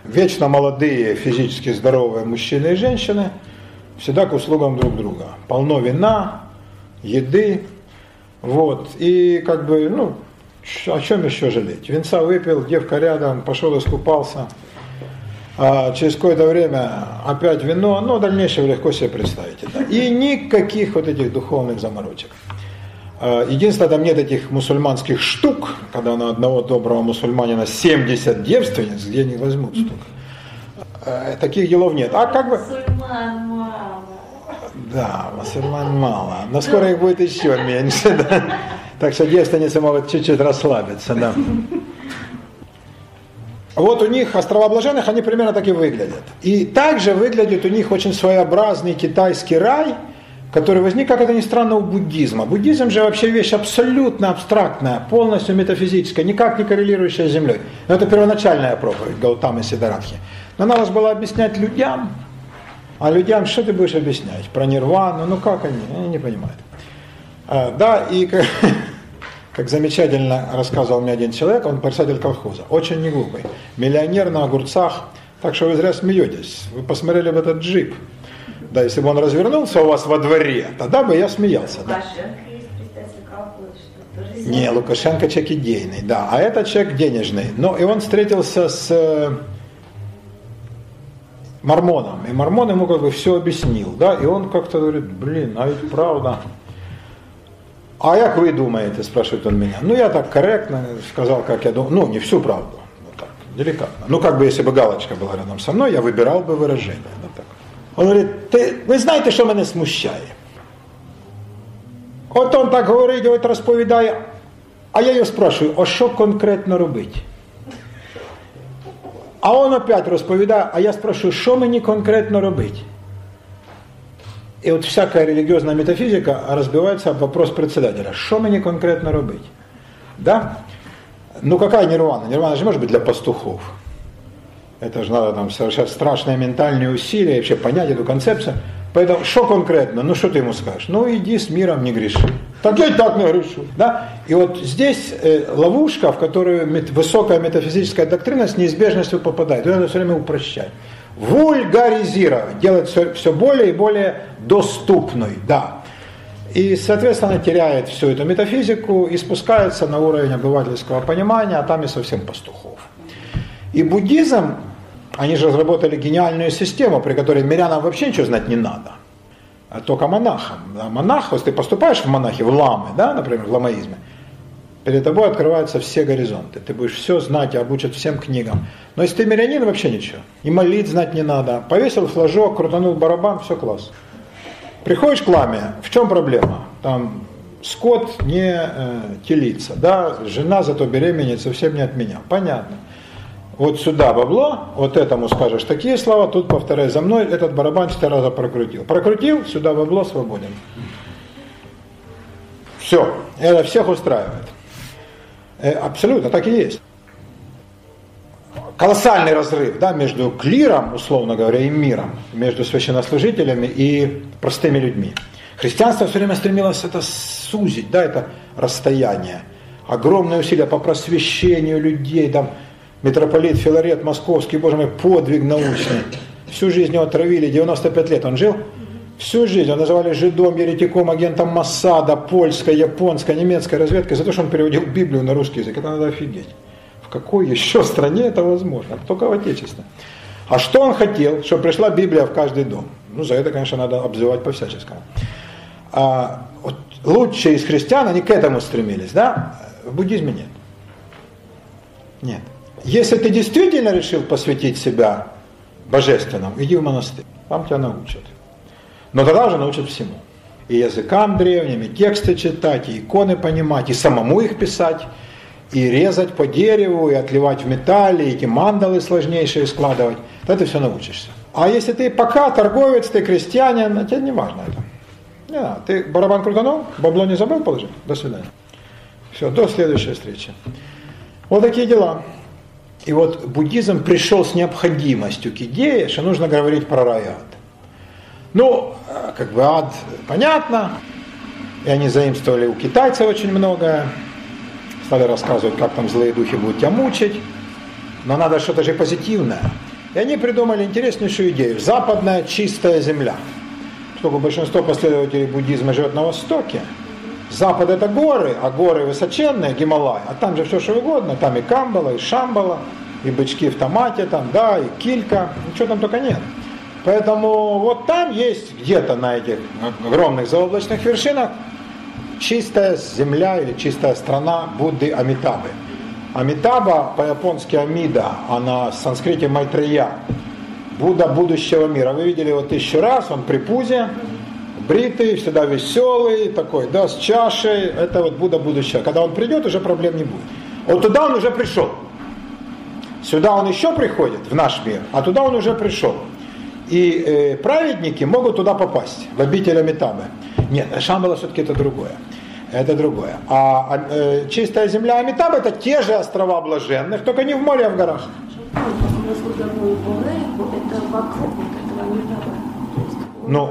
Вечно молодые, физически здоровые мужчины и женщины – всегда к услугам друг друга. Полно вина, еды, вот, и как бы, ну, о чем еще жалеть? Венца выпил, девка рядом, пошел искупался, а через какое-то время опять вино, но дальнейшее легко себе представите. Да? И никаких вот этих духовных заморочек. А, единственное, там нет этих мусульманских штук, когда на одного доброго мусульманина 70 девственниц, где они возьмут столько. А, таких делов нет. А как бы... Мусульман да, мусульман мало. Но скоро их будет еще меньше. Да? Так что девственницы могут чуть-чуть расслабиться. Да. Вот у них острова блаженных, они примерно так и выглядят. И также выглядит у них очень своеобразный китайский рай, который возник, как это ни странно, у буддизма. Буддизм же вообще вещь абсолютно абстрактная, полностью метафизическая, никак не коррелирующая с землей. Но это первоначальная проповедь Гаутамы Сидаратхи. Но надо же было объяснять людям, а людям что ты будешь объяснять? Про нирвану? Ну как они? Они не понимают. А, да, и (laughs) как, как замечательно рассказывал мне один человек, он председатель колхоза, очень неглупый, миллионер на огурцах, так что вы зря смеетесь. Вы посмотрели бы этот джип. Да, если бы он развернулся у вас во дворе, тогда бы я смеялся. Да. Не, Лукашенко человек идейный, да, а этот человек денежный. Но и он встретился с мормоном. И мормон ему как бы все объяснил, да, и он как-то говорит, блин, а ведь правда. А как вы думаете, спрашивает он меня. Ну, я так корректно сказал, как я думаю, ну, не всю правду, ну, так, деликатно. Ну, как бы, если бы галочка была рядом со мной, я выбирал бы выражение. Ну, так. Он говорит, Ти, ви знаєте, що мене смущає? От он так говорить, говорить, розповідає, а я його спрашиваю, а що конкретно робити? А он опять розповідає, а я спрашиваю, що мені конкретно робити? И вот всякая религиозная метафизика разбивается об вопрос председателя. Что мне конкретно робить? Да? Ну какая нирвана? Нирвана же может быть для пастухов. Это же надо там совершать страшные ментальные усилия, вообще понять эту концепцию. Поэтому что конкретно? Ну что ты ему скажешь? Ну иди с миром, не греши. Так я и так не грешу. Да? И вот здесь э, ловушка, в которую мет, высокая метафизическая доктрина с неизбежностью попадает. Ее надо все время упрощать. Вульгаризировать, делать все, все более и более доступной. Да. И, соответственно, теряет всю эту метафизику и спускается на уровень обывательского понимания, а там и совсем пастухов. И буддизм они же разработали гениальную систему, при которой мирянам вообще ничего знать не надо, а только монахам. Да, монах, если ты поступаешь в монахи, в ламы, да, например, в ламаизме, перед тобой открываются все горизонты. Ты будешь все знать и обучат всем книгам. Но если ты мирянин, вообще ничего. И молить знать не надо. Повесил флажок, крутанул барабан, все класс. Приходишь к ламе, в чем проблема? Там скот не э, телится, да, жена зато беременеет совсем не от меня. Понятно вот сюда бабло, вот этому скажешь такие слова, тут повторяй за мной, этот барабан четыре раза прокрутил. Прокрутил, сюда бабло, свободен. Все, это всех устраивает. Э, абсолютно, так и есть. Колоссальный разрыв да, между клиром, условно говоря, и миром, между священнослужителями и простыми людьми. Христианство все время стремилось это сузить, да, это расстояние. Огромные усилия по просвещению людей, там, митрополит Филарет Московский, боже мой, подвиг научный. Всю жизнь его отравили, 95 лет он жил. Всю жизнь он называли жидом, еретиком, агентом Массада, польской, японской, немецкой разведкой за то, что он переводил Библию на русский язык. Это надо офигеть. В какой еще (laughs) стране это возможно? Только в Отечественной. А что он хотел? Чтобы пришла Библия в каждый дом. Ну, за это, конечно, надо обзывать по-всяческому. А, вот лучшие из христиан, они к этому стремились, да? В буддизме нет. Нет. Если ты действительно решил посвятить себя божественному, иди в монастырь, там тебя научат. Но тогда уже научат всему. И языкам древним, и тексты читать, и иконы понимать, и самому их писать, и резать по дереву, и отливать в металле, и эти мандалы сложнейшие складывать. Тогда ты все научишься. А если ты пока торговец, ты крестьянин, тебе не важно это. Не надо. Ты барабан крутанул, бабло не забыл положить? До свидания. Все, до следующей встречи. Вот такие дела. И вот буддизм пришел с необходимостью к идее, что нужно говорить про рай ад. Ну, как бы ад, понятно, и они заимствовали у китайцев очень многое, стали рассказывать, как там злые духи будут тебя мучить, но надо что-то же позитивное. И они придумали интереснейшую идею. Западная чистая земля. Поскольку большинство последователей буддизма живет на Востоке, Запад это горы, а горы высоченные, Гималай, а там же все что угодно, там и Камбала, и Шамбала, и бычки в томате, там, да, и килька, ничего там только нет. Поэтому вот там есть где-то на этих огромных заоблачных вершинах чистая земля или чистая страна Будды Амитабы. Амитаба по-японски Амида, а на санскрите Майтрея. Будда будущего мира. Вы видели его тысячу раз, он при пузе, бритый, всегда веселый, такой, да, с чашей. Это вот Будда будущего. Когда он придет, уже проблем не будет. Вот туда он уже пришел. Сюда он еще приходит, в наш мир, а туда он уже пришел. И э, праведники могут туда попасть, в обитель Амитабы. Нет, Шамбала все-таки это другое. Это другое. А, а э, чистая земля Амитабы это те же острова блаженных, только не в море, а в горах. Ну,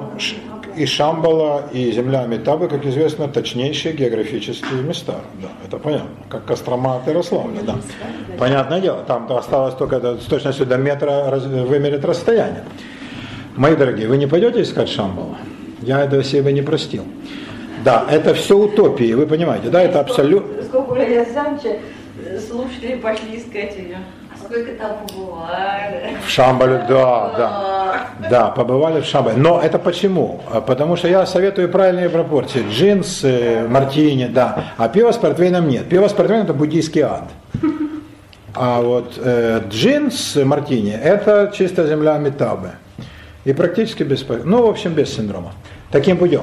и Шамбала, и земля Амитабы, как известно, точнейшие географические места. Да, это понятно. Как Кострома от Ярославля, да. Понятное дело, там осталось только с точностью до метра раз, вымерить расстояние. Мои дорогие, вы не пойдете искать Шамбала? Я этого себе не простил. Да, это все утопии, вы понимаете, да, это абсолютно... Сколько я сам слушатели пошли искать ее сколько там побывали. В Шамбале, да, да. Да, побывали в Шамбале. Но это почему? А потому что я советую правильные пропорции. Джинс, э, мартини, да. А пиво с портвейном нет. Пиво с портвейном это буддийский ад. А вот э, джинс, мартини, это чистая земля Метабы. И практически без, ну, в общем, без синдрома. Таким путем.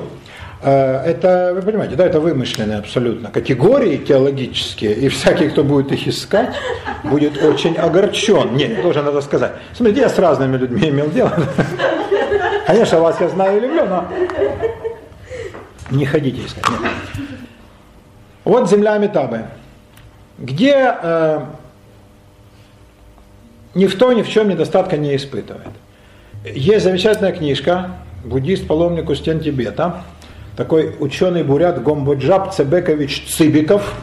Э, это, вы понимаете, да, это вымышленные абсолютно категории теологические, и всякий, кто будет их искать, будет очень огорчен. Нет, тоже надо сказать. Смотрите, я с разными людьми имел дело. Конечно, вас я знаю и люблю, но не ходите искать. Нет. Вот земля Амитабы, где э, ни в то, ни в чем недостатка не испытывает. Есть замечательная книжка «Буддист-паломник у стен Тибета», такой ученый-бурят Гомбоджаб Цебекович Цибиков,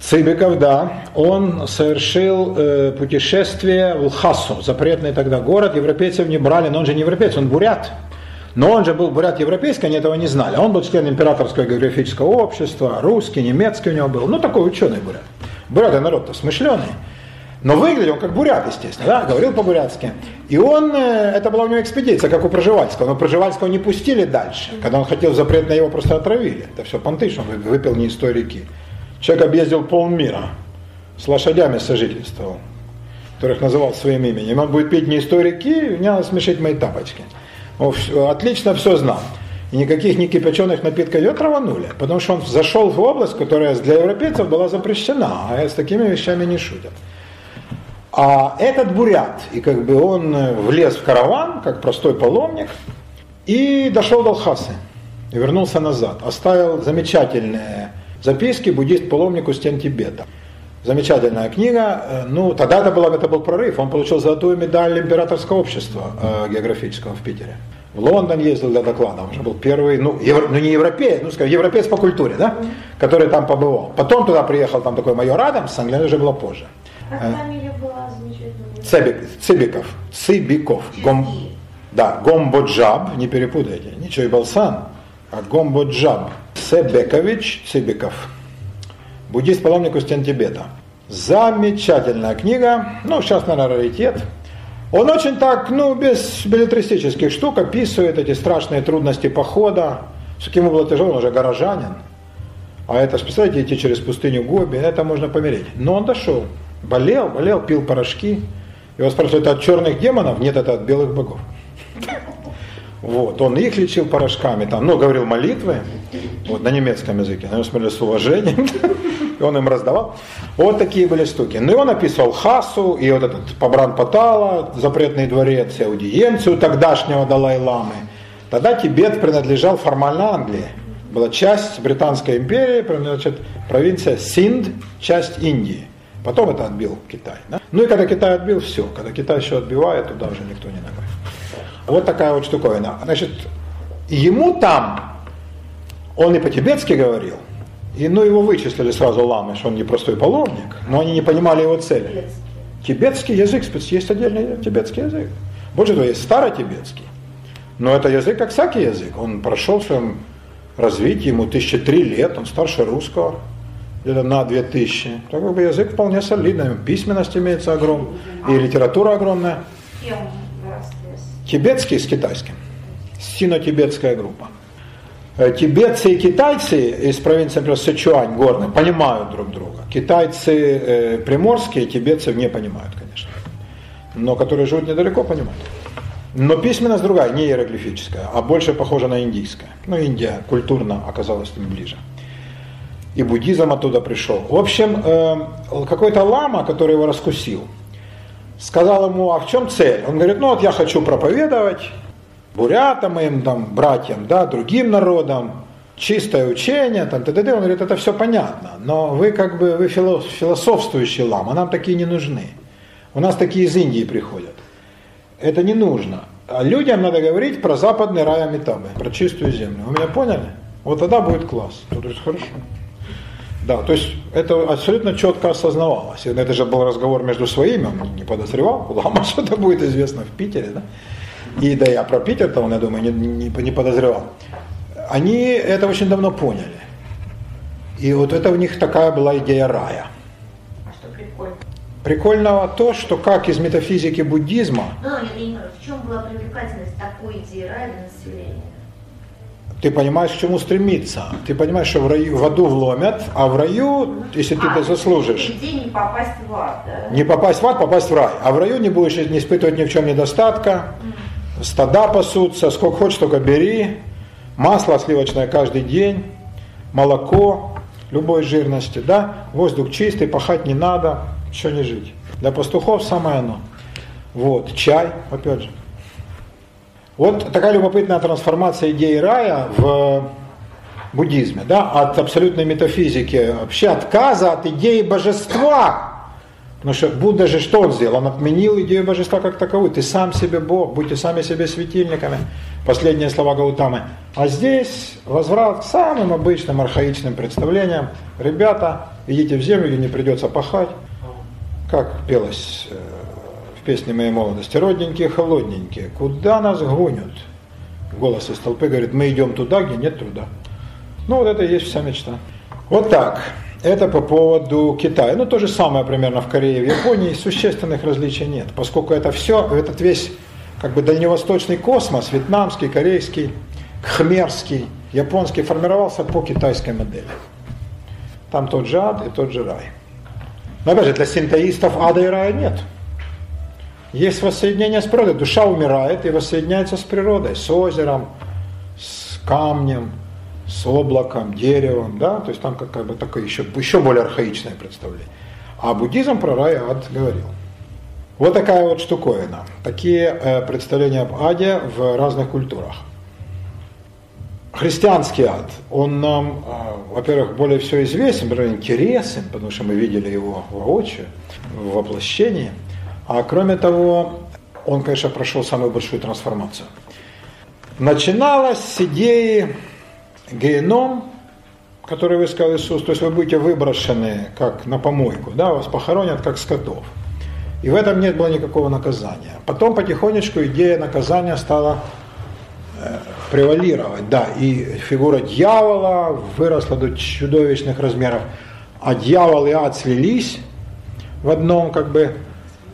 Цибиков, да, он совершил э, путешествие в Лхасу, запретный тогда город, европейцев не брали, но он же не европеец, он бурят. Но он же был бурят европейский, они этого не знали. Он был член императорского географического общества, русский, немецкий у него был. Ну, такой ученый бурят. Буряты народ-то смышленый. Но выглядел он как бурят, естественно, да, говорил по-бурятски. И он, э, это была у него экспедиция, как у Проживальского, но Проживальского не пустили дальше. Когда он хотел запрет на его, просто отравили. Это все понты, что он выпил не из той реки. Человек объездил полмира, с лошадями сожительствовал, которых называл своим именем. Он будет пить не из той надо смешить мои тапочки. Он отлично все знал. И никаких не кипяченых напитков ее траванули, потому что он зашел в область, которая для европейцев была запрещена, а с такими вещами не шутят. А этот бурят, и как бы он э, влез в караван, как простой паломник, и дошел до Алхасы, и вернулся назад. Оставил замечательные записки буддист-паломник у стен Тибета. Замечательная книга. Э, ну, тогда это, было, это был прорыв. Он получил золотую медаль императорского общества э, географического в Питере. В Лондон ездил для доклада, он уже был первый, ну, евро, ну не европеец, ну скажем, европеец по культуре, да, который там побывал. Потом туда приехал там такой майор Адамс, Англия уже было позже. Как фамилия была замечательная? Цебик, Цибиков, Цибиков, Гом, да, Гомбоджаб, не перепутайте, ничего и Балсан, а Гомбоджаб, Цебекович Цибиков, буддист-паломник у стен Тибета. Замечательная книга, ну, сейчас, наверное, раритет. Он очень так, ну, без билетристических штук описывает эти страшные трудности похода. С ему было тяжело, он уже горожанин. А это, представляете, идти через пустыню Гоби, это можно помереть. Но он дошел. Болел, болел, пил порошки. Его спрашивают, это от черных демонов? Нет, это от белых богов. Вот, он их лечил порошками, там, ну, говорил молитвы, вот, на немецком языке, на него смотрели с уважением, и он им раздавал. Вот такие были штуки. Ну, и он описывал Хасу, и вот этот Побран Патала, запретный дворец, и аудиенцию тогдашнего Далай-Ламы. Тогда Тибет принадлежал формально Англии. Была часть Британской империи, значит, провинция Синд, часть Индии. Потом это отбил Китай. Да? Ну и когда Китай отбил, все. Когда Китай еще отбивает, туда уже никто не ногой. Вот такая вот штуковина. Значит, ему там, он и по-тибетски говорил, и ну его вычислили сразу ламы, что он не простой паломник, но они не понимали его цели. Тибетский язык, есть отдельный тибетский язык. Больше того, есть старотибетский. Но это язык как всякий язык. Он прошел в своем развитии, ему тысячи три лет, он старше русского где-то на 2000. Так как бы язык вполне солидный, письменность имеется огромная, и литература огромная. Тибетский с китайским. Сино-тибетская группа. Э, тибетцы и китайцы из провинции, например, Сычуань, горной, понимают друг друга. Китайцы э, приморские, тибетцев не понимают, конечно. Но которые живут недалеко, понимают. Но письменность другая, не иероглифическая, а больше похожа на индийское. Ну, Индия культурно оказалась им ближе и буддизм оттуда пришел. В общем, э, какой-то лама, который его раскусил, сказал ему, а в чем цель? Он говорит, ну вот я хочу проповедовать бурятам моим там, братьям, да, другим народам, чистое учение, там, т.д. Он говорит, это все понятно, но вы как бы, вы философствующий лама, нам такие не нужны. У нас такие из Индии приходят. Это не нужно. А людям надо говорить про западный рай Амитабы, про чистую землю. Вы меня поняли? Вот тогда будет класс. Тут хорошо. Да, то есть это абсолютно четко осознавалось. Это же был разговор между своими, он не подозревал, Лама (laughs) что-то будет известно в Питере, да? И да я про Питер-то он, я думаю, не, не, не подозревал. Они это очень давно поняли. И вот это у них такая была идея рая. А что прикольно? Прикольного то, что как из метафизики буддизма... Ну, я понимаю, в чем была привлекательность такой идеи рая для населения? Ты понимаешь, к чему стремиться. Ты понимаешь, что в, раю, в аду вломят, а в раю, если ты а, это заслужишь... не попасть в ад, да? Не попасть в ад, попасть в рай. А в раю не будешь не испытывать ни в чем недостатка, стада пасутся, сколько хочешь, только бери, масло сливочное каждый день, молоко любой жирности, да, воздух чистый, пахать не надо, еще не жить. Для пастухов самое оно. Вот, чай, опять же. Вот такая любопытная трансформация идеи рая в буддизме, да, от абсолютной метафизики, вообще отказа от идеи божества. Потому что Будда же что он сделал? Он отменил идею божества как таковую. Ты сам себе Бог, будьте сами себе светильниками. Последние слова Гаутамы. А здесь возврат к самым обычным архаичным представлениям. Ребята, идите в землю, не придется пахать. Как пелось э, в песне моей молодости. Родненькие, холодненькие, куда нас гонят? Голос из толпы говорит, мы идем туда, где нет труда. Ну вот это и есть вся мечта. Вот так. Это по поводу Китая. Ну, то же самое примерно в Корее в Японии. Существенных различий нет, поскольку это все, этот весь как бы дальневосточный космос, вьетнамский, корейский, кхмерский, японский, формировался по китайской модели. Там тот же ад и тот же рай. Но опять же, для синтоистов ада и рая нет. Есть воссоединение с природой. Душа умирает и воссоединяется с природой, с озером, с камнем, с облаком, деревом, да, то есть там как, бы такое еще, еще более архаичное представление. А буддизм про рай и ад говорил. Вот такая вот штуковина. Такие э, представления об аде в разных культурах. Христианский ад, он нам, э, во-первых, более всего известен, более интересен, потому что мы видели его воочию, в воплощении. А кроме того, он, конечно, прошел самую большую трансформацию. Начиналось с идеи геном, который высказал Иисус, то есть вы будете выброшены как на помойку, да, вас похоронят как скотов. И в этом нет было никакого наказания. Потом потихонечку идея наказания стала э, превалировать, да, и фигура дьявола выросла до чудовищных размеров, а дьявол и ад слились в одном как бы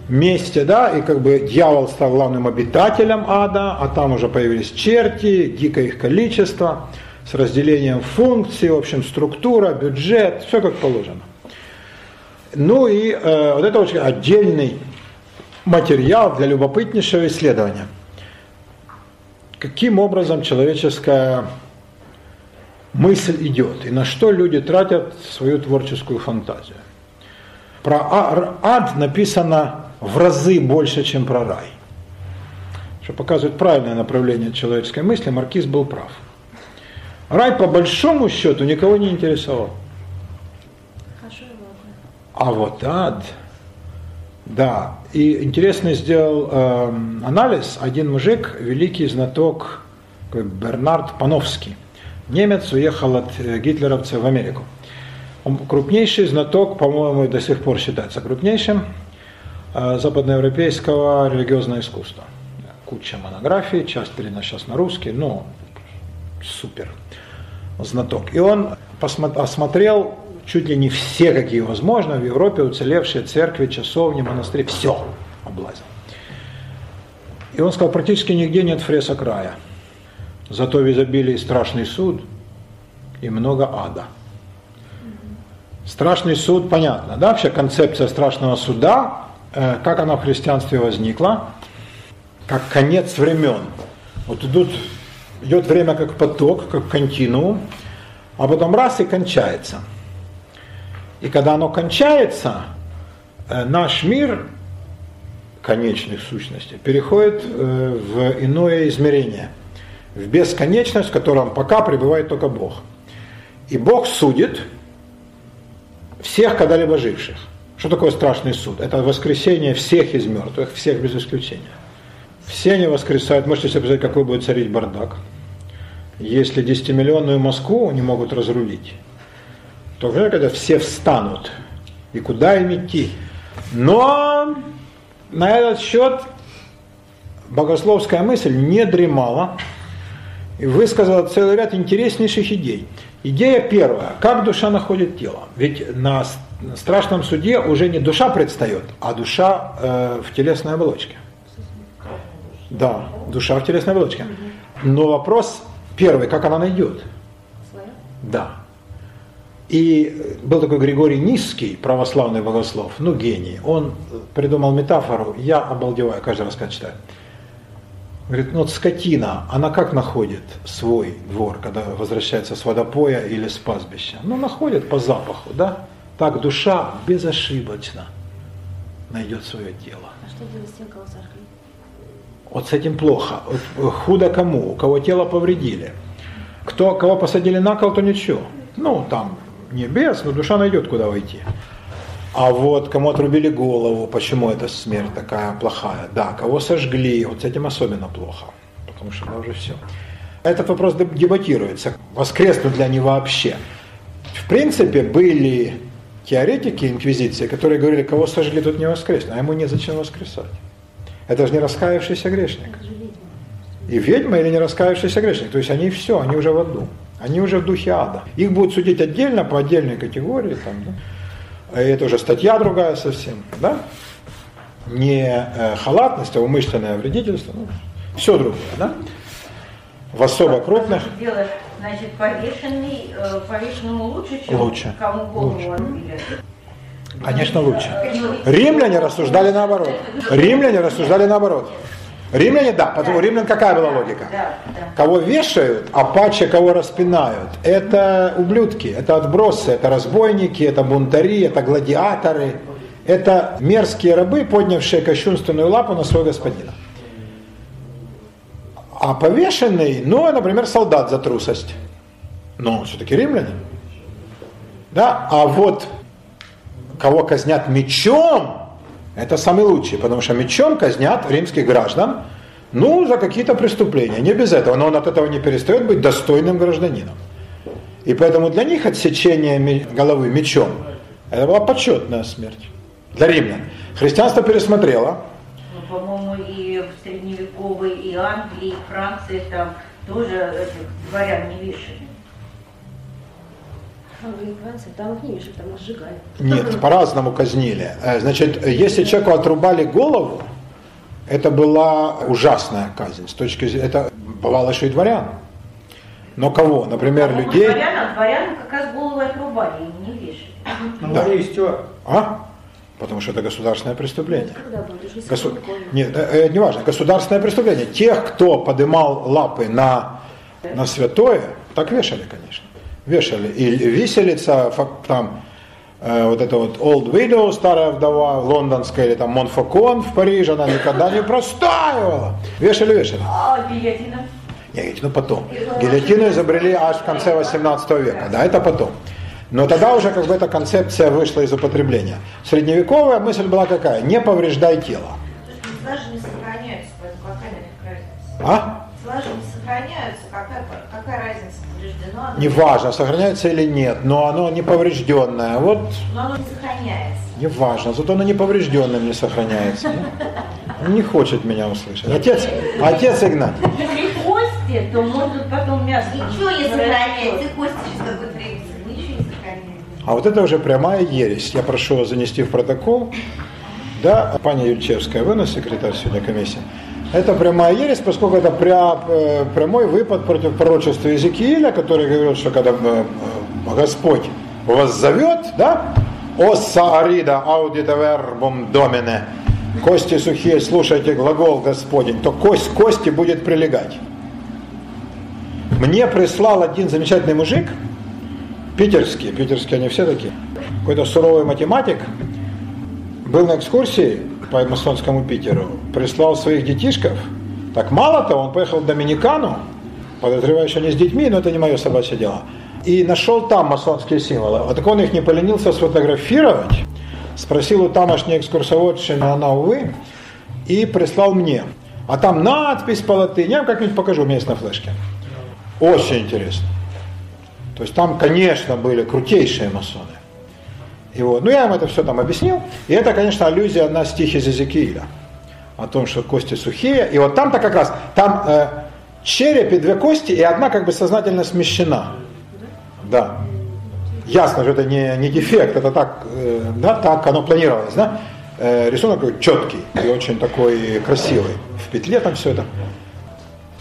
месте, да, и как бы дьявол стал главным обитателем ада, а там уже появились черти, дикое их количество – с разделением функций, в общем, структура, бюджет, все как положено. Ну и э, вот это очень отдельный материал для любопытнейшего исследования. Каким образом человеческая мысль идет и на что люди тратят свою творческую фантазию. Про а, ад написано в разы больше, чем про рай. Что показывает правильное направление человеческой мысли, Маркиз был прав. Рай по большому счету никого не интересовал. А вот ад, да. И интересно сделал э, анализ один мужик, великий знаток Бернард Пановский. Немец уехал от э, гитлеровцев в Америку. Он крупнейший знаток, по-моему, до сих пор считается крупнейшим западноевропейского религиозного искусства. Куча монографий, часть передана сейчас на русский, но супер знаток. И он осмотрел чуть ли не все, какие возможно, в Европе уцелевшие церкви, часовни, монастыри, все облазил. И он сказал, практически нигде нет фресок рая. Зато в изобилии страшный суд и много ада. Страшный суд, понятно, да, вообще концепция страшного суда, как она в христианстве возникла, как конец времен. Вот идут идет время как поток, как континуум, а потом раз и кончается. И когда оно кончается, э, наш мир конечных сущностей переходит э, в иное измерение, в бесконечность, в котором пока пребывает только Бог. И Бог судит всех когда-либо живших. Что такое страшный суд? Это воскресение всех из мертвых, всех без исключения. Все не воскресают. Можете себе представить, какой будет царить бардак. Если 10-миллионную Москву не могут разрулить, то когда все встанут, и куда им идти? Но на этот счет богословская мысль не дремала и высказала целый ряд интереснейших идей. Идея первая. Как душа находит тело? Ведь на страшном суде уже не душа предстает, а душа э, в телесной оболочке. Да, душа в телесной оболочке. Но вопрос первый, как она найдет? Да. И был такой Григорий Низкий, православный богослов, ну гений. Он придумал метафору, я обалдеваю, каждый раз когда читаю. Говорит, ну вот скотина, она как находит свой двор, когда возвращается с водопоя или с пастбища? Ну, находит по запаху, да? Так душа безошибочно найдет свое тело. А что делать с тем, кого сожгли? Вот с этим плохо. Вот худо кому? У кого тело повредили. Кто, кого посадили на кол, то ничего. Ну, там не без, но душа найдет, куда войти. А вот кому отрубили голову, почему эта смерть такая плохая? Да, кого сожгли, вот с этим особенно плохо, потому что да, уже все. Этот вопрос дебатируется, воскреснут ли они вообще. В принципе, были теоретики инквизиции, которые говорили, кого сожгли, тут не воскреснет, а ему незачем воскресать. Это же не раскаявшийся грешник. И ведьма или не раскаявшийся грешник. То есть они все, они уже в аду. Они уже в духе ада. Их будут судить отдельно, по отдельной категории. Там, да? Это уже статья другая совсем. Да? Не э, халатность, а умышленное вредительство. Ну, все другое. Да? В особо крупных. Дело, значит, повешенный, э, повешенному лучше, чем лучше. кому голову лучше. отбили. Конечно, лучше. Римляне рассуждали наоборот. Римляне рассуждали наоборот. Римляне, да, потому у римлян какая была логика? Да, да. Кого вешают, а паче кого распинают. Это ублюдки, это отбросы, это разбойники, это бунтари, это гладиаторы. Это мерзкие рабы, поднявшие кощунственную лапу на своего господина. А повешенный, ну, например, солдат за трусость. Но все-таки римляне. Да? А вот кого казнят мечом, это самый лучший, потому что мечом казнят римских граждан, ну, за какие-то преступления, не без этого, но он от этого не перестает быть достойным гражданином. И поэтому для них отсечение головы мечом, это была почетная смерть для римлян. Христианство пересмотрело. Ну, по-моему, и в средневековой, и Англии, и Франции там тоже дворян не вешали. Франции, там вешают, там сжигали. Нет, по-разному казнили. Э, Значит, если человеку отрубали голову, это была ужасная казнь. С точки зрения, это бывало еще и дворян. Но кого? Например, По-моему, людей. Дворянам, дворянам как раз головы отрубали, и не вешали. Ну, Да. А? Потому что это государственное преступление. Уже Госу... Нет, э, э, не важно, государственное преступление. Тех, кто подымал лапы на, на святое, так вешали, конечно. Вешали. И виселица, там, э, вот эта вот Old Widow, старая вдова, лондонская, или там Монфакон в Париже, она никогда не простаивала. Вешали, вешали. А гильотина? Не, гильотину потом. Гильотину изобрели аж в конце 18 века, да, это потом. Но тогда уже как бы эта концепция вышла из употребления. Средневековая мысль была какая? Не повреждай тело. Тела же не сохраняются, поэтому какая разница? А? Не сохраняются, какая, какая разница? Неважно, сохраняется или нет, но оно не поврежденное. Вот Но оно не сохраняется. неважно, зато оно неповрежденным не сохраняется. Он не хочет меня услышать. Отец, отец Игнатий. Если кости, то может потом мясо. Ничего не сохраняется, кости через какое-то время ничего не сохраняется. А вот это уже прямая ересь. Я прошу вас занести в протокол. Да, пані Юльчевская, вы у нас секретарь сегодня комиссии. Это прямая ересь, поскольку это пря- э, прямой выпад против пророчества Иезекииля, который говорил, что когда э, э, Господь вас зовет, да, «Оса арида аудита вербум домине», кости сухие, слушайте глагол Господень, то кость кости будет прилегать. Мне прислал один замечательный мужик, питерские, питерские они все такие, какой-то суровый математик, был на экскурсии по масонскому Питеру, прислал своих детишков, так мало-то, он поехал в Доминикану, подозреваю, что не с детьми, но это не мое собачье дело, и нашел там масонские символы. Вот так он их не поленился сфотографировать, спросил у тамошней экскурсоводши, но она, увы, и прислал мне. А там надпись по латыни, я вам как-нибудь покажу, у меня есть на флешке. Очень интересно. То есть там, конечно, были крутейшие масоны. И вот, ну я им это все там объяснил. И это, конечно, аллюзия на стих из Эзекииля. О том, что кости сухие. И вот там-то как раз, там э, череп и две кости, и одна как бы сознательно смещена. Да. Ясно, что это не, не дефект, это так, э, да, так оно планировалось, да. Э, рисунок такой четкий и очень такой красивый. В петле там все это.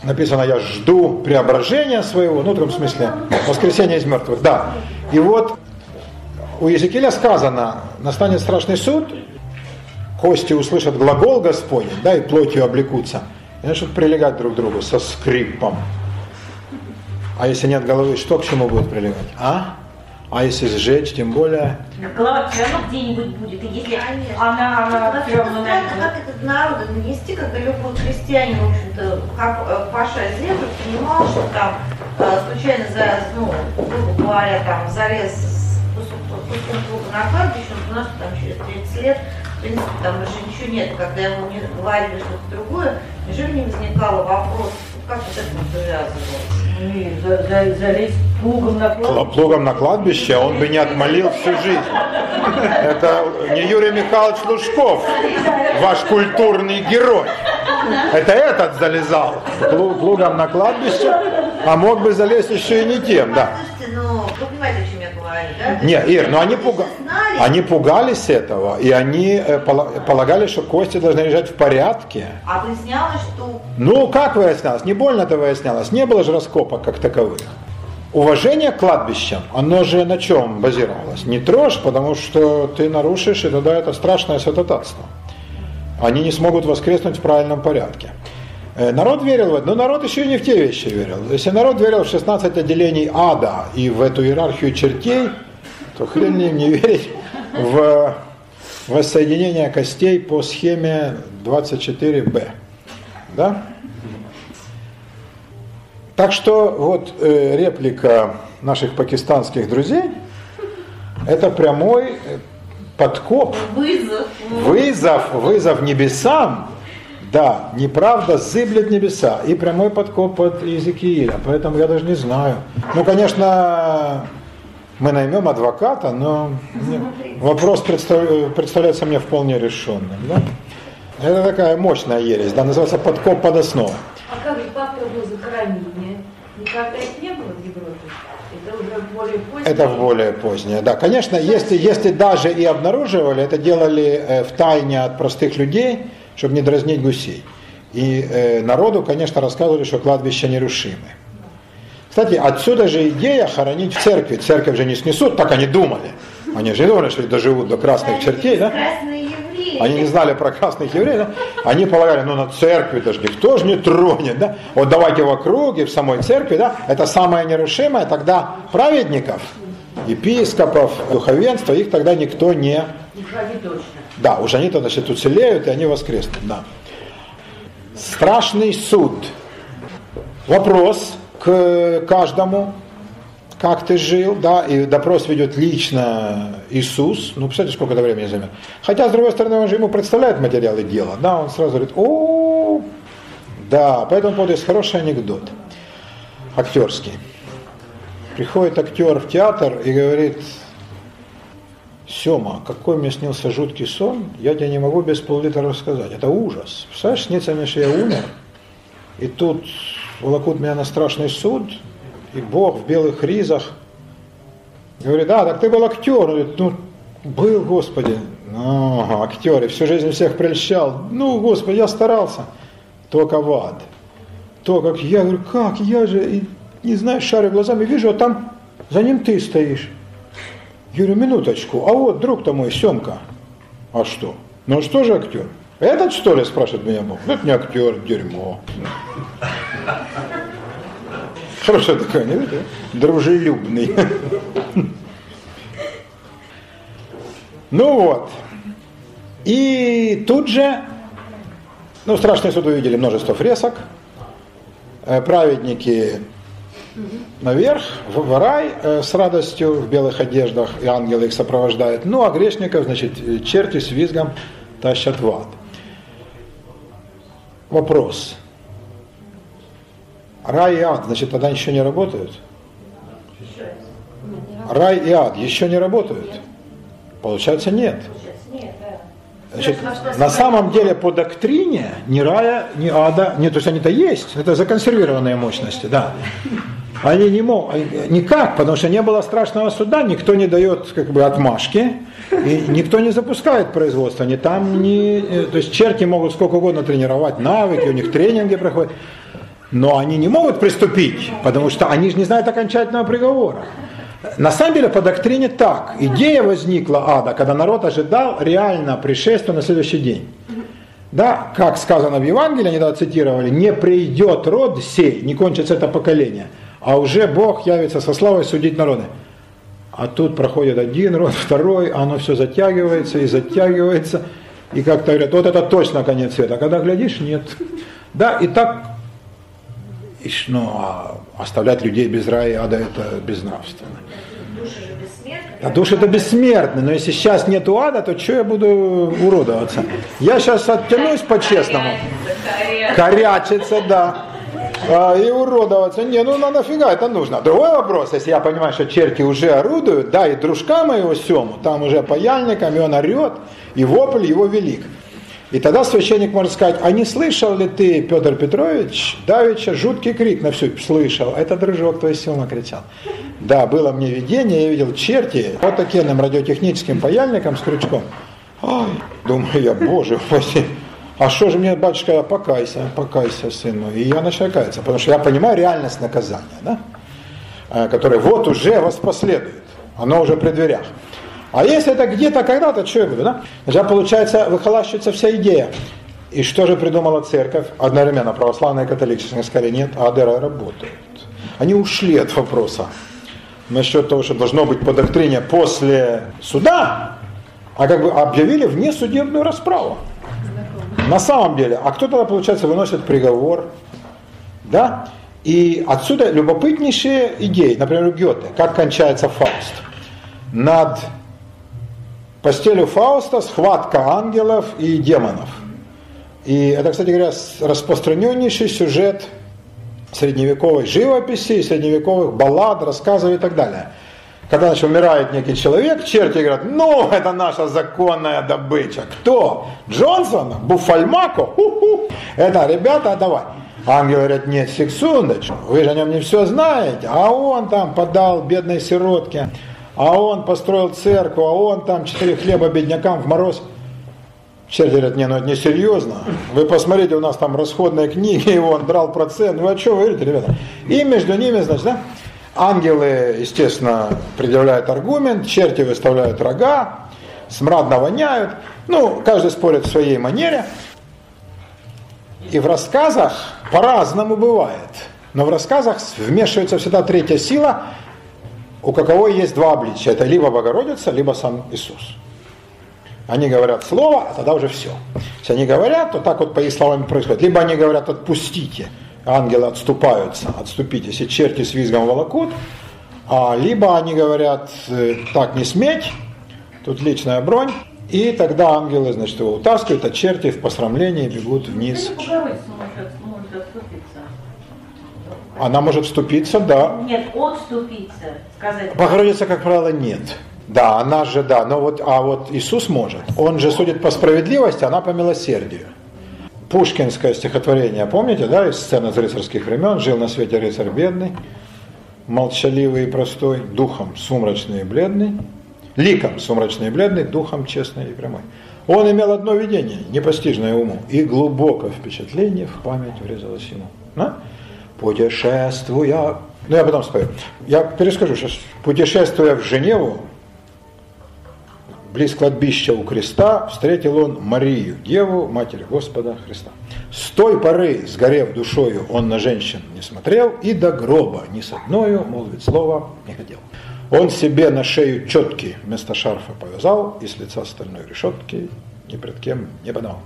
Написано, я жду преображения своего, ну, в том смысле, воскресения из мертвых, да. И вот у Езекииля сказано, настанет страшный суд, кости услышат глагол Господень, да, и плотью облекутся, и начнут прилегать друг к другу со скрипом. А если нет головы, что к чему будет прилегать? А? А если сжечь, тем более. Клад все равно где-нибудь будет. И если Конечно. она, она Вот все равно странно, как этот народ нанести, когда любой крестьянин, в общем-то, как э, Паша землю, понимал, что там э, случайно, за, ну, грубо говоря, там залез плуга на кладбище, он знал, что там через 30 лет, в принципе, там уже ничего нет. Когда ему не говорили что-то другое, неужели не возникало вопрос, как вот это завязывалось? И за- за- залезть плугом на Кла- кладбище. Плугом на кладбище он бы не отмолил всю жизнь. Это не Юрий Михайлович Лужков, ваш культурный герой. Это этот залезал плу- плугом на кладбище, а мог бы залезть еще и не тем, да. Слушайте, ну, вы понимаете, о чем я говорю, да? То Не, есть, Ир, но они, люди пуга... они пугались этого, и они э, пола- полагали, что кости должны лежать в порядке. А выяснялось, что Ну, как выяснялось? Не больно это выяснялось. Не было же раскопок как таковых. Уважение к кладбищам, оно же на чем базировалось? Не трожь, потому что ты нарушишь, и тогда это страшное святотатство. Они не смогут воскреснуть в правильном порядке. Э, Народ верил в это, но народ еще и не в те вещи верил. Если народ верил в 16 отделений ада и в эту иерархию чертей, то хрен им не верить в воссоединение костей по схеме 24Б. Да? Так что вот э, реплика наших пакистанских друзей – это прямой э, подкоп, вызов. вызов, вызов небесам. Да, неправда зыблет небеса. И прямой подкоп от Иезекииля. Поэтому я даже не знаю. Ну, конечно, мы наймем адвоката, но вопрос представ- представляется мне вполне решенным. Да? Это такая мощная ересь, да, называется подкоп под основу. А как же было захоронение? Никогда их не было в Европе? Это уже более позднее. Это в более позднее, да. Конечно, если, если даже и обнаруживали, это делали э, в тайне от простых людей, чтобы не дразнить гусей. И э, народу, конечно, рассказывали, что кладбища нерушимы. Кстати, отсюда же идея хоронить в церкви. Церковь же не снесут, так они думали. Они же не думали, что доживут до красных чертей, да? Они не знали про красных евреев, да? Они полагали, ну на церкви даже никто же не тронет, да? Вот давайте в округе, в самой церкви, да? Это самое нерушимое, тогда праведников, епископов, духовенства, их тогда никто не... Уж они точно. Да, уж они-то, значит, уцелеют, и они воскреснут, да. Страшный суд. Вопрос к каждому, как ты жил, да, и допрос ведет лично Иисус, ну, представляете, сколько это времени займет. Хотя, с другой стороны, он же ему представляет материалы дела, да, он сразу говорит, о, да, по этому поводу есть хороший анекдот, актерский. Приходит актер в театр и говорит, Сема, какой мне снился жуткий сон, я тебе не могу без пол-литра рассказать. Это ужас. Представляешь, снится мне, что я умер, и тут волокут меня на страшный суд, и Бог в белых ризах говорит, да, так ты был актер. Говорит, ну, был, Господи. Ну, актер, и всю жизнь всех прельщал. Ну, Господи, я старался. Только в ад. То, как я говорю, как, я же, и, не знаю, шарю глазами, вижу, а там за ним ты стоишь. Я говорю, минуточку, а вот друг-то мой, Семка. А что? Ну что же актер? Этот что ли, спрашивает меня Бог? Это не актер, дерьмо. Хорошо такой, не видите? Дружелюбный. Ну вот. И тут же, ну, страшный суд вы видели множество фресок. Э, Праведники наверх, в в рай э, с радостью в белых одеждах, и ангелы их сопровождают. Ну, а грешников, значит, э, черти с визгом тащат в ад. Вопрос. Рай и ад, значит, тогда еще не работают? Рай и ад еще не работают? Получается, нет. Значит, на самом деле по доктрине ни рая, ни ада, нет, то есть они-то есть, это законсервированные мощности, да. Они не могут, никак, потому что не было страшного суда, никто не дает как бы отмашки, и никто не запускает производство, ни там, ни, э, то есть черти могут сколько угодно тренировать навыки, у них тренинги проходят, но они не могут приступить, потому что они же не знают окончательного приговора. На самом деле по доктрине так. Идея возникла ада, когда народ ожидал реально пришествия на следующий день. Да, как сказано в Евангелии, они тогда цитировали, не придет род сей, не кончится это поколение, а уже Бог явится со славой судить народы. А тут проходит один род, второй, а оно все затягивается и затягивается. И как-то говорят, вот это точно конец света. А когда глядишь, нет. Да, и так, и, ну, а оставлять людей без рая и ада это безнравственно. А души это бессмертны, но если сейчас нету ада, то что я буду уродоваться? Я сейчас оттянусь по-честному. Корячиться, да. А, и уродоваться. Не, ну на нафига это нужно? Другой вопрос, если я понимаю, что черти уже орудуют, да, и дружка моего Сему, там уже паяльником, и он орет, и вопль его велик. И тогда священник может сказать, а не слышал ли ты, Петр Петрович, давеча жуткий крик на всю, слышал, это дружок твой Сема кричал. Да, было мне видение, я видел черти, вот таким радиотехническим паяльником с крючком. Ой, думаю я, боже, (laughs) упаси. А что же мне, батюшка, покайся, покайся, сын мой. И я начинаю каяться, потому что я понимаю реальность наказания, да? Э, которое вот уже вас последует. Оно уже при дверях. А если это где-то, когда-то, что я буду, да? Тогда, получается, выхолащивается вся идея. И что же придумала церковь? Одновременно православная и католическая сказали, нет, Адера работает. Они ушли от вопроса насчет того, что должно быть по после суда, а как бы объявили внесудебную расправу. На самом деле, а кто тогда, получается, выносит приговор? Да? И отсюда любопытнейшие идеи, например, у Гёте, как кончается Фауст. Над постелью Фауста схватка ангелов и демонов. И это, кстати говоря, распространеннейший сюжет средневековой живописи, средневековых баллад, рассказов и так далее – когда значит, умирает некий человек, черти говорят, ну, это наша законная добыча. Кто? Джонсон? Буфальмако? Ху-ху. Это, ребята, давай. Ангел говорят, нет, секундочку, вы же о нем не все знаете. А он там подал бедной сиротке, а он построил церковь, а он там четыре хлеба беднякам в мороз. Черти говорят, не, ну это не серьезно. Вы посмотрите, у нас там расходные книги, (laughs) и он брал процент. Вы о чем вы говорите, ребята? И между ними, значит, да, Ангелы, естественно, предъявляют аргумент, черти выставляют рога, смрадно воняют. Ну, каждый спорит в своей манере. И в рассказах по-разному бывает. Но в рассказах вмешивается всегда третья сила, у какого есть два обличия. Это либо Богородица, либо сам Иисус. Они говорят слово, а тогда уже все. Если они говорят, то так вот по их словам происходит. Либо они говорят «отпустите», ангелы отступаются, отступить, если черти с визгом волокут, а, либо они говорят, э, так не сметь, тут личная бронь, и тогда ангелы, значит, его утаскивают, а черти в посрамлении бегут вниз. Она может вступиться, да. Нет, отступиться, сказать. Богородица, как правило, нет. Да, она же, да, но вот, а вот Иисус может. Он же судит по справедливости, она по милосердию пушкинское стихотворение, помните, да, из сцены из рыцарских времен, жил на свете рыцарь бедный, молчаливый и простой, духом сумрачный и бледный, ликом сумрачный и бледный, духом честный и прямой. Он имел одно видение, непостижное уму, и глубокое впечатление в память врезалось ему. Да? Путешествуя, ну я потом спою, я перескажу сейчас, путешествуя в Женеву, близ кладбища у креста встретил он Марию, Деву, Матерь Господа Христа. С той поры, сгорев душою, он на женщин не смотрел и до гроба ни с одною, молвить слово, не хотел. Он себе на шею четки вместо шарфа повязал и с лица стальной решетки ни пред кем не подал.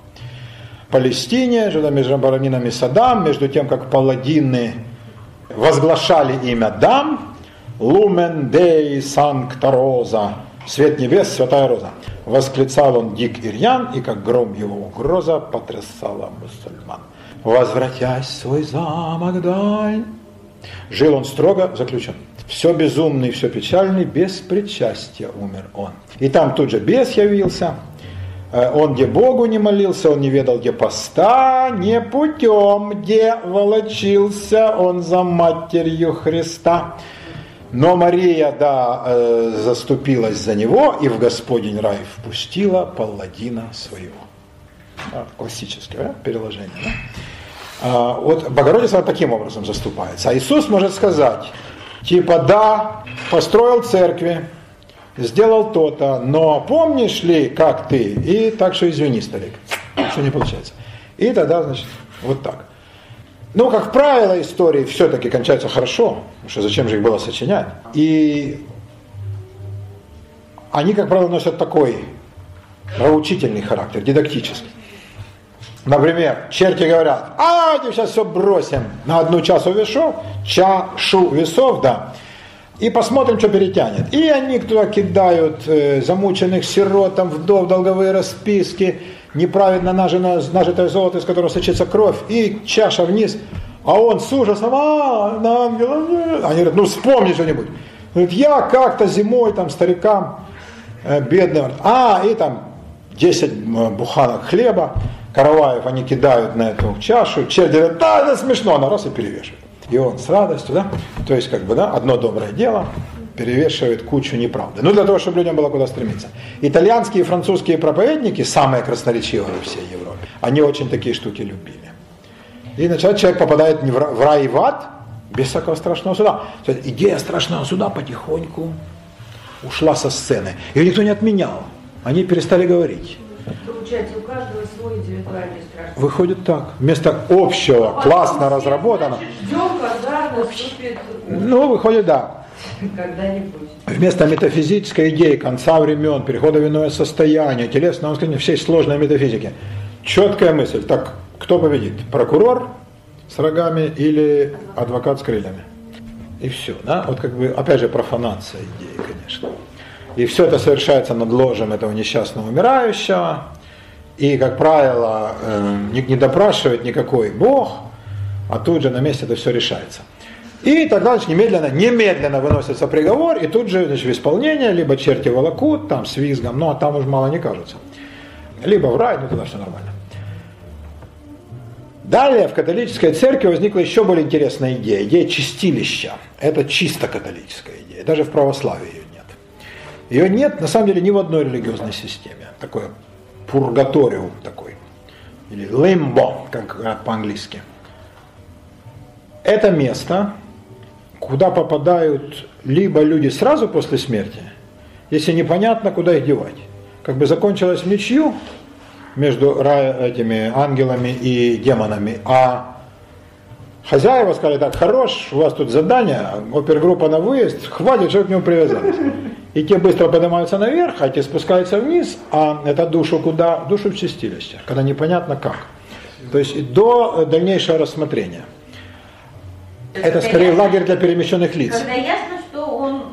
Палестине, жила между Бараминами Садам, между тем, как паладины возглашали имя Дам, Лумен Дей Санкта Роза, свет небес, святая роза. Восклицал он дик Ирьян, и как гром его угроза потрясала мусульман. Возвратясь в свой замок даль, жил он строго заключен. Все безумный, все печальный, без причастия умер он. И там тут же бес явился, э, он где Богу не молился, он не ведал, где поста, не путем, где волочился он за матерью Христа. Но Мария, да, э, заступилась за него и в Господень рай впустила палладина своего. А, классическое да, переложение. Да? А, вот Богородица таким образом заступается. А Иисус может сказать, типа, да, построил церкви, сделал то-то, но помнишь ли, как ты? И так что извини, старик, что не получается. И тогда, значит, вот так. Ну, как правило, истории все-таки кончаются хорошо, потому что зачем же их было сочинять. И они, как правило, носят такой научительный характер, дидактический. Например, черти говорят, а, давайте сейчас все бросим на одну часу весов, чашу весов, да, и посмотрим, что перетянет. И они туда кидают э, замученных сиротам, вдов, долговые расписки, нажено, нажитое золото, из которого сочится кровь, и чаша вниз. А он с ужасом, а, на ангела. Они говорят, ну вспомни что-нибудь. Говорит, я как-то зимой там старикам э, бедным, а, и там 10 э, буханок хлеба, караваев они кидают на эту чашу, черт говорит, да, это смешно, она раз и перевешивает. И он с радостью, да, то есть как бы, да, одно доброе дело перевешивает кучу неправды. Ну, для того, чтобы людям было куда стремиться. Итальянские и французские проповедники, самые красноречивые во всей Европе, они очень такие штуки любили. И начать человек попадает в рай и в ад, без всякого страшного суда. Идея страшного суда потихоньку ушла со сцены. Ее никто не отменял. Они перестали говорить. Получается, у каждого свой индивидуальный страх. Выходит так. Вместо общего, классно разработано. Ждем, когда наступит Ну, выходит, да. (laughs) когда-нибудь. Вместо метафизической идеи конца времен, перехода в иное состояние, телесного воскресения, всей сложной метафизики. Четкая мысль. Так, кто победит? Прокурор с рогами или адвокат с крыльями? И все, да? Вот как бы, опять же, профанация идеи, конечно. И все это совершается над ложем этого несчастного умирающего. И, как правило, э, не, не допрашивает никакой Бог, а тут же на месте это все решается. И тогда значит, немедленно, немедленно выносится приговор, и тут же значит, в исполнение, либо черти волокут, там с визгом, ну а там уж мало не кажется. Либо в рай, ну тогда все нормально. Далее в католической церкви возникла еще более интересная идея, идея чистилища. Это чисто католическая идея, даже в православии ее нет. Ее нет, на самом деле, ни в одной религиозной системе. Такое пургаториум такой, или лимбо, как по-английски. Это место, куда попадают либо люди сразу после смерти, если непонятно, куда их девать. Как бы закончилось в ничью между этими ангелами и демонами, а хозяева сказали так, хорош, у вас тут задание, опергруппа на выезд, хватит, что к нему привязались. И те быстро поднимаются наверх, а те спускаются вниз, а это душу куда? Душу в чистилище, когда непонятно как. То есть до дальнейшего рассмотрения. Это скорее ясно, лагерь для перемещенных лиц. Когда ясно, что он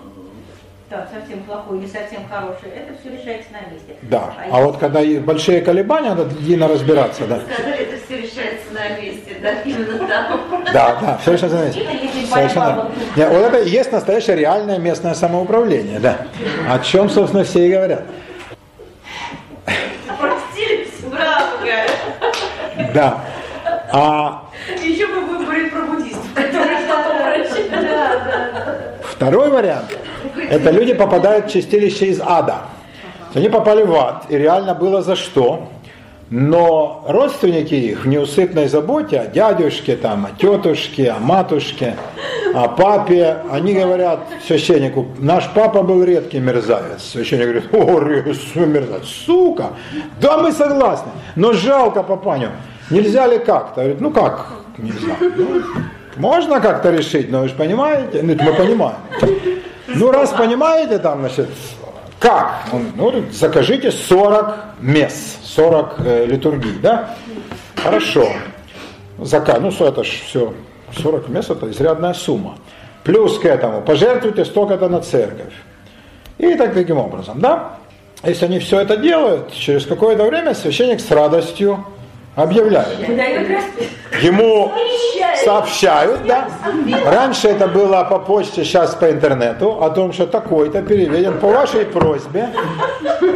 там, совсем плохой или совсем хороший, это все решается на месте. Да. А вот когда большие колебания, надо длинно разбираться, да. Сказали, это все решается на месте, да, именно там. Да, да, все совершенно верно. Если Совершенно. Нет, вот это и есть настоящее реальное местное самоуправление, да. О чем, собственно, все и говорят. Простились, браво. Да. А Еще мы будем говорить про буддистов, которые что-то прощают. Второй вариант – это люди попадают в чистилище из ада. Они попали в ад, и реально было за что. Но родственники их в неусыпной заботе о дядюшке, там, о тетушке, о матушке, о папе, они говорят священнику, наш папа был редкий мерзавец. Священник говорит, о, мерзавец, сука, да мы согласны, но жалко папаню. Нельзя ли как-то? Говорит, ну как нельзя? Ну, можно как-то решить, но вы же понимаете? Ну, мы понимаем. Ну, раз понимаете, там, значит, как? Он, ну, закажите 40 мест, 40 э, литургий, да? Хорошо. Заказ, ну, это ж все, 40 мест это изрядная сумма. Плюс к этому пожертвуйте столько-то на церковь. И так таким образом, да? Если они все это делают, через какое-то время священник с радостью расписку. Ему сообщают, да. Раньше это было по почте, сейчас по интернету, о том, что такой-то переведен по вашей просьбе.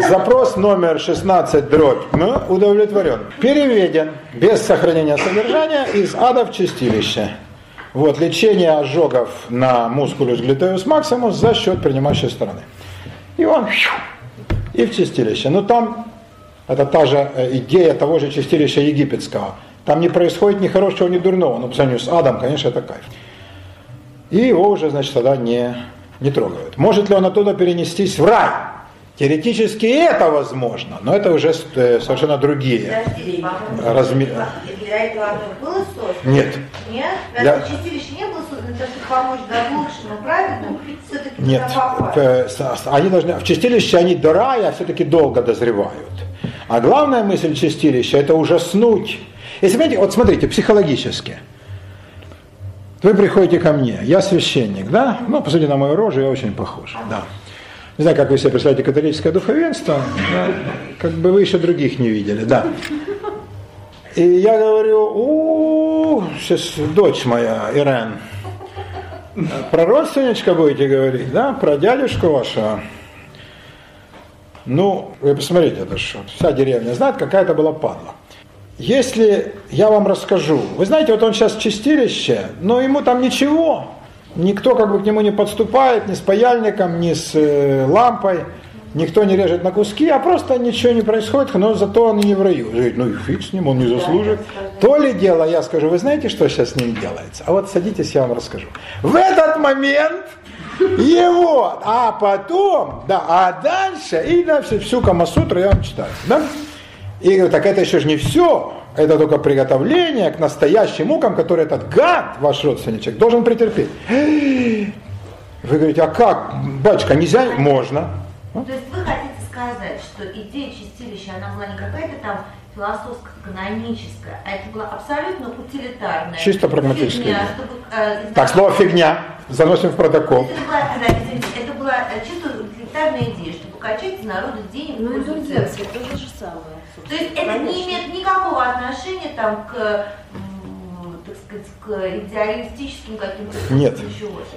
Запрос номер 16 дробь ну, удовлетворен. Переведен без сохранения содержания из ада в чистилище. Вот, лечение ожогов на мускулюс глютеус максимус за счет принимающей стороны. И он и в чистилище. Но там это та же э, идея того же чистилища египетского. Там не происходит ни хорошего, ни дурного. Но по сравнению с адом, конечно, это кайф. И его уже, значит, тогда не, не трогают. Может ли он оттуда перенестись в рай? Теоретически это возможно, но это уже э, совершенно другие. Подожди, Разми- Для этого оно было создано? Нет. Нет? Для- чистилище не было создано? Же помочь заблудшим и праведным, все-таки Нет, э, они должны, в чистилище они до рая все-таки долго дозревают. А главная мысль чистилища – это ужаснуть. Если понимаете, вот смотрите, психологически. Вы приходите ко мне, я священник, да? Ну, посмотрите на мою рожу, я очень похож, да. Не знаю, как вы себе представляете католическое духовенство, да, как бы вы еще других не видели, да. И я говорю, у сейчас дочь моя, Ирен, про родственничка будете говорить, да, про дядюшку вашего. Ну, вы посмотрите, это что, вся деревня знает, какая это была падла. Если я вам расскажу, вы знаете, вот он сейчас в чистилище, но ему там ничего, никто как бы к нему не подступает, ни с паяльником, ни с э, лампой, никто не режет на куски, а просто ничего не происходит, но зато он и не в раю. Говорит, ну и фиг с ним, он не заслужит. То ли дело, я скажу, вы знаете, что сейчас с ним делается? А вот садитесь, я вам расскажу. В этот момент его, а потом, да, а дальше, и дальше всю Камасутру я вам читаю, да? И говорю, так это еще же не все, это только приготовление к настоящим мукам, которые этот гад, ваш родственничек, должен претерпеть. Вы говорите, а как, батюшка, нельзя? Можно. То есть вы хотите сказать, что идея чистилища, она была не какая-то там философско-каноническая, а это была абсолютно утилитарная. Чисто прагматическая фигня, чтобы, э, Так, слово фигня, заносим в протокол. Это была, да, извините, это была э, чисто утилитарная идея, чтобы качать из народа денег. Ну, индульгенция, это то же самое. То есть это не имеет никакого отношения там к, м, так сказать, к идеалистическим каким-то Нет.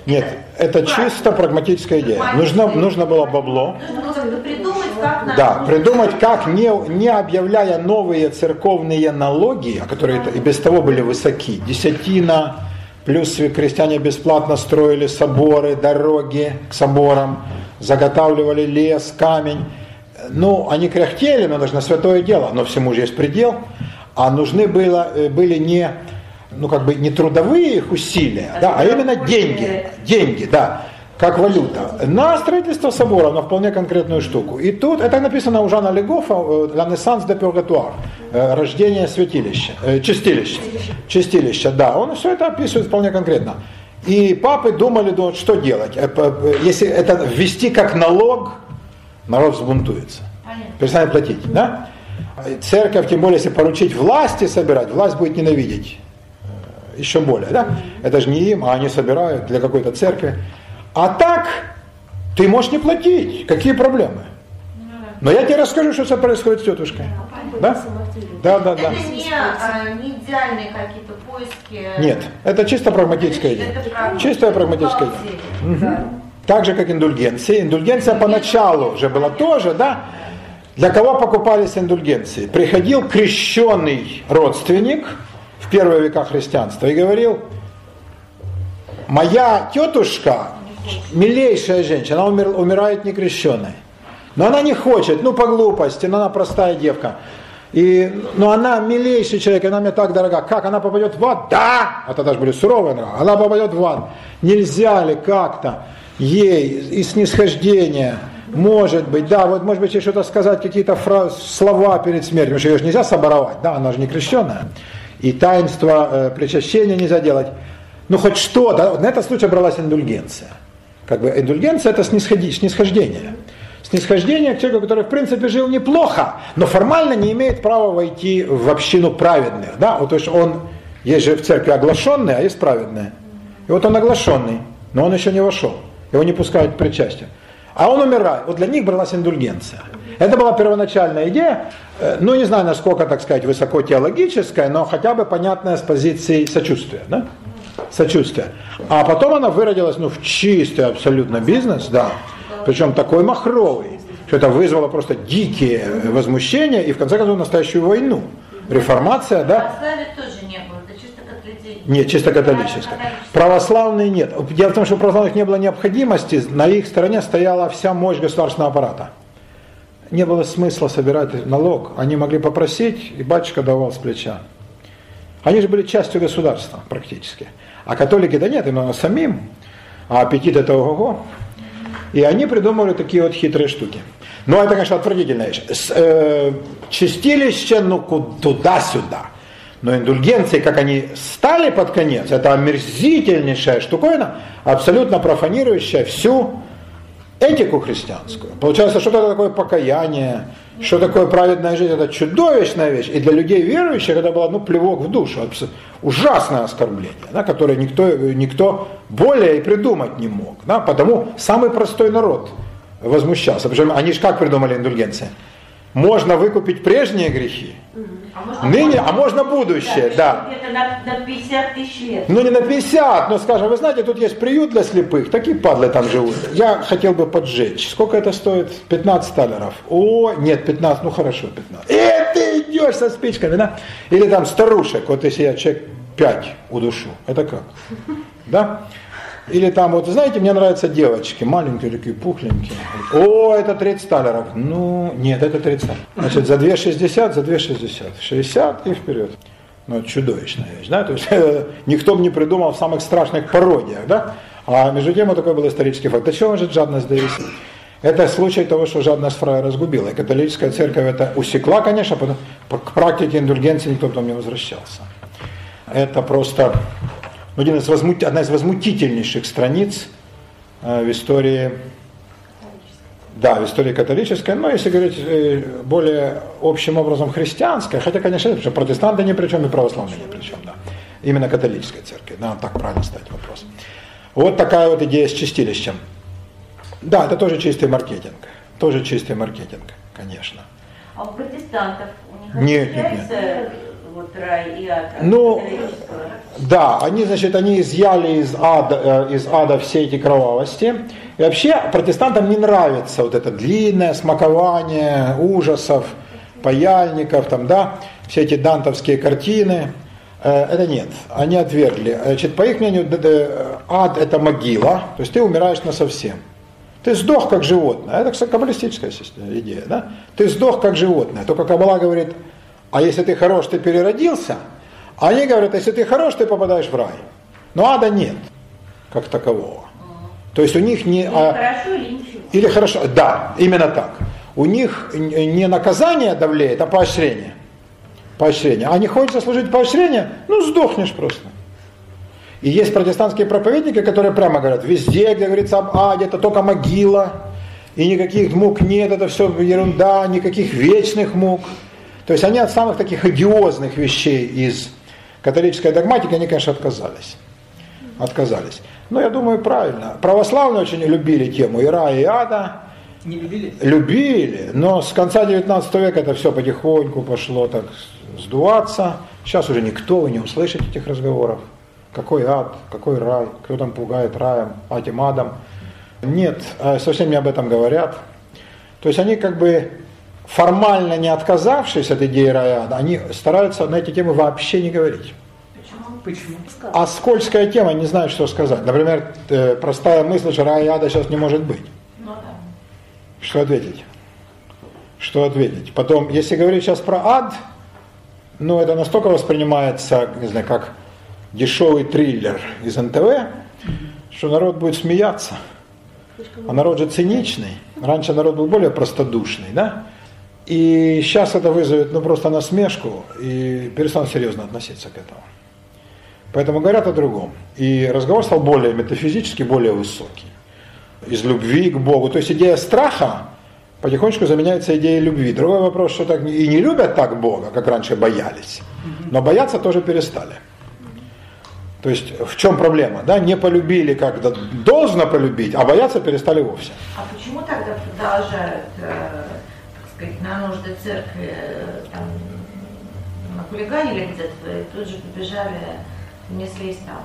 Нет, это чисто прагматическая идея. Нужно, нужно было бабло. Нужно было придумать, как Да, придумать, как, не, не объявляя новые церковные налоги, а которые и без того были высоки, десятина, плюс крестьяне бесплатно строили соборы, дороги к соборам, заготавливали лес, камень. Ну, они кряхтели, но даже на святое дело, но всему же есть предел. А нужны было, э, были не, ну, как бы не трудовые их усилия, да, а именно деньги. Деньги, да как валюта, на строительство собора, на вполне конкретную штуку. И тут, это написано у Жана Легофа, э, «La naissance de purgatoire», э, рождение святилища, э, чистилища, чистилища, да, он все это описывает вполне конкретно. И папы думали, что делать, Э, если это ввести как налог, народ взбунтуется, перестанет платить, да? Церковь, тем более, если поручить власти собирать, власть будет ненавидеть э, еще более, да? Это же не им, а они собирают для какой-то церкви. А так, ты можешь не платить, какие проблемы? Но я тебе расскажу, что происходит с тетушкой. Да? Да, да, да. Это не, а, не идеальные какие-то поиски. Нет, это чисто прагматическая идея. Это. Чистая прагматическая идея. Бухгалтерия. Так же, как индульгенция. Индульгенция поначалу уже была тоже, да? Для кого покупались индульгенции? Приходил крещенный родственник в первые века христианства и говорил, моя тетушка, милейшая женщина, она умер- умирает некрещенной. Но она не хочет, ну по глупости, но она простая девка. И, но она милейший человек, она мне так дорога. Как она попадет в ад? Да! Это даже были суровые нравы. Она попадет в ад. Нельзя ли как-то ей и снисхождение, может быть, да, вот может быть ей что-то сказать, какие-то фраз, слова перед смертью, потому что ее же нельзя соборовать, да, она же не крещенная. И таинство э, причащения нельзя делать. Ну хоть что, да, на этот случай бралась индульгенция. Как бы индульгенция это снисхождение. Снисхождение к человеку, который в принципе жил неплохо, но формально не имеет права войти в общину праведных. Да? Вот, то есть он, есть же в церкви оглашенные, а есть праведные. И вот он оглашенный, но он еще не вошел. Его не пускают в причастие. А он умирает. Вот для них бралась индульгенция. Это была первоначальная идея, э, ну не знаю, насколько, так сказать, высоко теологическая, но хотя бы понятная с позиции сочувствия. Да? Сочувствия. А потом она выродилась ну, в чистый абсолютно бизнес, да. Причем такой махровый, что это вызвало просто дикие возмущения и в конце концов настоящую войну. Реформация, да, Православия тоже не было, это чисто католицизм. нет, чисто католическая. Православные нет. Дело в том, что у православных не было необходимости, на их стороне стояла вся мощь государственного аппарата. Не было смысла собирать налог. Они могли попросить, и батюшка давал с плеча. Они же были частью государства практически. А католики, да нет, им самим. А аппетит это ого-го. И они придумывали такие вот хитрые штуки. Но это, конечно, отвратительная вещь. С, э, чистилище, ну, туда-сюда. Но индульгенции, как они стали под конец, это омерзительнейшая штуковина, абсолютно профанирующая всю этику христианскую. Получается, что это такое покаяние, что такое праведная жизнь, это чудовищная вещь. И для людей верующих это было ну, плевок в душу, ужасное оскорбление, да, которое никто, никто более и придумать не мог. Да, потому самый простой народ возмущался. Причем они же как придумали индульгенции? Можно выкупить прежние грехи, а ныне, а можно будущее, да. На, на 50 тысяч лет. Ну не на 50, но скажем, вы знаете, тут есть приют для слепых, такие падлы там живут. Я хотел бы поджечь. Сколько это стоит? 15 талеров. О, нет, 15, ну хорошо, 15. И ты идешь со спичками, да? Или там старушек, вот если я человек 5 удушу, это как? Да? Или там, вот знаете, мне нравятся девочки, маленькие такие, пухленькие. О, это 30 талеров. Ну, нет, это 30 Значит, за 2,60, за 2,60. 60 и вперед. Ну, это чудовищная вещь, да? То есть (laughs) никто бы не придумал в самых страшных пародиях, да? А между тем, вот такой был исторический факт. А чего может жадность довести? Это случай того, что жадность фрая разгубила. И католическая церковь это усекла, конечно, потом к практике индульгенции никто потом не возвращался. Это просто один из возмут... одна из возмутительнейших страниц э, в истории, да, в истории католической, но если говорить э, более общим образом христианской, хотя, конечно, потому что протестанты ни при чем и православные ни при чем, да. Именно католической церкви, да, так правильно ставить вопрос. Вот такая вот идея с чистилищем. Да, это тоже чистый маркетинг. Тоже чистый маркетинг, конечно. А у протестантов у них нет, нет, нет вот рай и ад? Ну, да, они, значит, они изъяли из ада, э, из ада все эти кровавости. И вообще протестантам не нравится вот это длинное смакование ужасов, паяльников, там, да, все эти дантовские картины. Э, это нет, они отвергли. Значит, по их мнению, ад это могила, то есть ты умираешь на совсем. Ты сдох как животное. Это, кстати, каббалистическая идея. Да? Ты сдох как животное. Только Каббала говорит, а если ты хорош, ты переродился. А они говорят, если ты хорош, ты попадаешь в рай. Но ада нет, как такового. То есть у них не... Или а, хорошо, или ничего. Или хорошо, да, именно так. У них не наказание давлеет, а поощрение. Поощрение. А не хочется служить поощрение, ну сдохнешь просто. И есть протестантские проповедники, которые прямо говорят, везде, где говорится об аде, это только могила, и никаких мук нет, это все ерунда, никаких вечных мук. То есть они от самых таких идиозных вещей из католической догматики, они, конечно, отказались. Отказались. Но я думаю, правильно. Православные очень любили тему и рая, и ада. Не любили? Любили, но с конца 19 века это все потихоньку пошло так сдуваться. Сейчас уже никто, вы не услышите этих разговоров. Какой ад, какой рай, кто там пугает раем, этим адом. Нет, а совсем не об этом говорят. То есть они как бы формально не отказавшись от идеи рая, они стараются на эти темы вообще не говорить. Почему? А скользкая тема, не знаю, что сказать. Например, э, простая мысль, что рая и ада сейчас не может быть. Ну, да. Что ответить? Что ответить? Потом, если говорить сейчас про ад, ну это настолько воспринимается, не знаю, как дешевый триллер из НТВ, что народ будет смеяться. А народ же циничный. Раньше народ был более простодушный, да? И сейчас это вызовет ну, просто насмешку и перестанут серьезно относиться к этому. Поэтому говорят о другом. И разговор стал более метафизический, более высокий. Из любви к Богу. То есть идея страха потихонечку заменяется идеей любви. Другой вопрос, что так и не любят так Бога, как раньше боялись. Но бояться тоже перестали. То есть в чем проблема? Да? Не полюбили, как должно полюбить, а бояться перестали вовсе. А почему тогда продолжают э, сказать, на нужды церкви э, там, нахулиганили где-то, и тут же побежали, внеслись там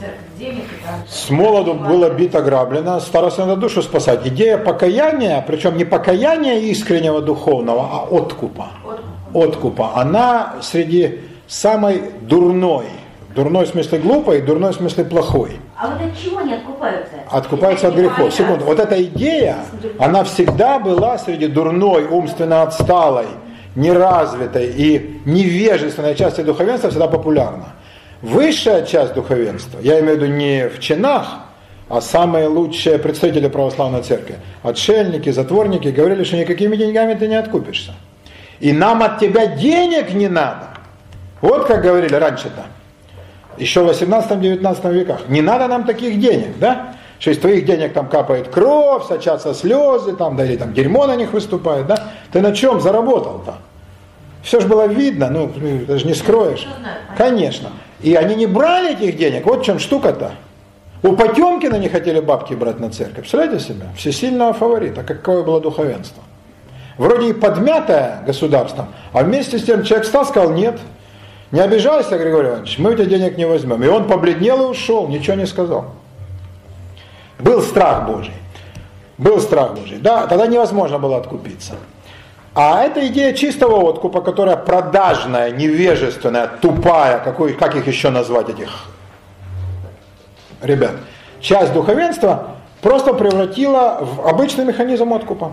церковь денег. Там, С молоду было бито граблено, старался надо душу спасать. Идея покаяния, причем не покаяния искреннего духовного, а откупа. Откупа. Откупа. Она среди самой дурной Дурной в смысле глупой, дурной в смысле плохой. А вот от чего не откупаются? Откупаются от грехов. Секунду. Вот эта идея, она всегда была среди дурной, умственно отсталой, неразвитой и невежественной части духовенства всегда популярна. Высшая часть духовенства, я имею в виду не в чинах, а самые лучшие представители православной церкви, отшельники, затворники, говорили, что никакими деньгами ты не откупишься. И нам от тебя денег не надо. Вот как говорили раньше-то, еще в 18-19 веках, не надо нам таких денег, да? Что из твоих денег там капает кровь, сочатся слезы, там, да, или там дерьмо на них выступает, да? Ты на чем заработал-то? Все же было видно, ну, ты же не скроешь. Конечно. И они не брали этих денег, вот в чем штука-то. У Потемкина не хотели бабки брать на церковь. Представляете себе? Всесильного фаворита. Какое было духовенство. Вроде и подмятое государством, а вместе с тем человек стал, сказал, нет, не обижайся, Григорий Иванович, мы у тебя денег не возьмем. И он побледнел и ушел, ничего не сказал. Был страх Божий. Был страх Божий. Да, тогда невозможно было откупиться. А это идея чистого откупа, которая продажная, невежественная, тупая, какой, как их еще назвать, этих ребят. Часть духовенства просто превратила в обычный механизм откупа.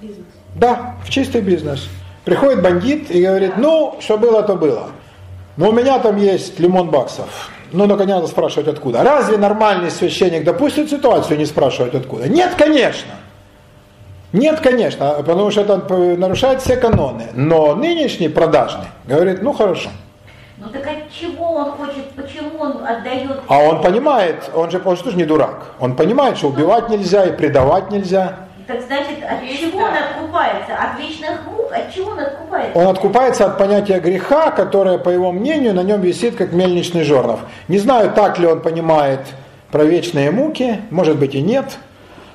Бизнес. Да, в чистый бизнес. Приходит бандит и говорит, ну, что было, то было. Но у меня там есть лимон баксов. Ну, наконец надо спрашивать откуда. Разве нормальный священник допустит ситуацию не спрашивать откуда? Нет, конечно. Нет, конечно, потому что это нарушает все каноны. Но нынешний продажный говорит, ну хорошо. Ну так от чего он хочет, почему он отдает? А он понимает, он же, он же тоже не дурак. Он понимает, что убивать нельзя и предавать нельзя. Так значит, от чего он откупается? От вечных мук? От чего он откупается? Он откупается от понятия греха, которое, по его мнению, на нем висит как мельничный жернов. Не знаю, так ли он понимает про вечные муки, может быть и нет,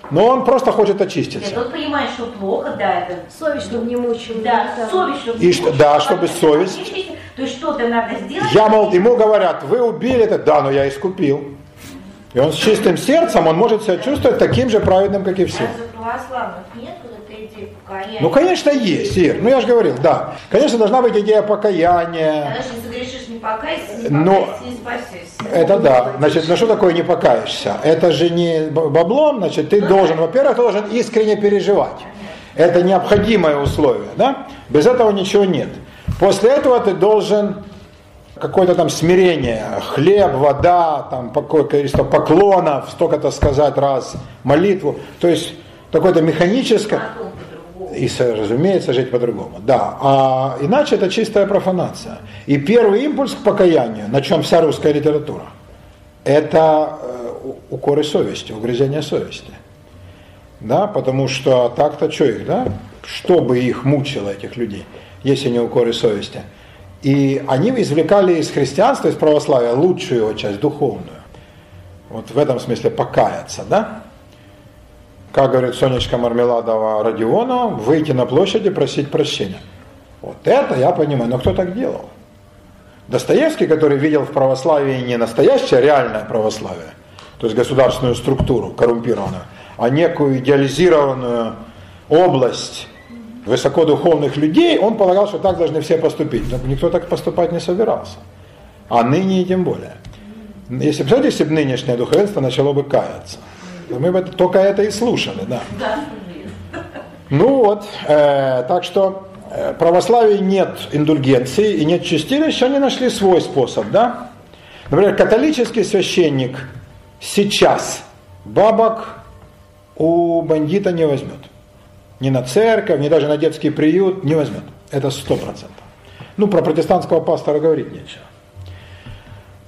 но он просто хочет Нет, очиститься. он понимает, что плохо, да, это... Совесть, чтобы не мучила. Да, там. совесть, чтобы... И что- да, чтобы совесть. То есть что-то надо сделать. Я, мол, ему говорят, вы убили это, да, но я искупил. И он с чистым сердцем, он может себя чувствовать таким же праведным, как и все. У православных нет вот этой идеи покаяния? Ну, конечно, есть, Ир. Ну, я же говорил, да. Конечно, должна быть идея покаяния. Когда же не согрешишь, не покайся, не Но- покайся, не спасешься. Это да. Значит, ну что такое не покаешься? Это же не баблом, значит, ты должен, во-первых, ты должен искренне переживать. Это необходимое условие, да? Без этого ничего нет. После этого ты должен какое-то там смирение, хлеб, вода, там какое количество поклонов, столько-то сказать раз, молитву. То есть такое-то механическое, и, разумеется, жить по-другому. Да, а иначе это чистая профанация. И первый импульс к покаянию, на чем вся русская литература, это э, укоры совести, угрызение совести. Да, потому что так-то что их, да? Что бы их мучило, этих людей, если не укоры совести? И они извлекали из христианства, из православия лучшую его часть, духовную. Вот в этом смысле покаяться, да? Как говорит Сонечка Мармеладова Родионова, выйти на площадь и просить прощения. Вот это я понимаю, но кто так делал? Достоевский, который видел в православии не настоящее реальное православие, то есть государственную структуру коррумпированную, а некую идеализированную область высокодуховных людей, он полагал, что так должны все поступить. Но никто так поступать не собирался. А ныне и тем более. Если, представляете, если бы нынешнее духовенство начало бы каяться, мы это- только это и слушали. Да, Ну вот, э, так что э, православии нет индульгенции и нет чистилища, они нашли свой способ, да. Например, католический священник сейчас бабок у бандита не возьмет. Ни на церковь, ни даже на детский приют не возьмет. Это сто процентов. Ну, про протестантского пастора говорить нечего.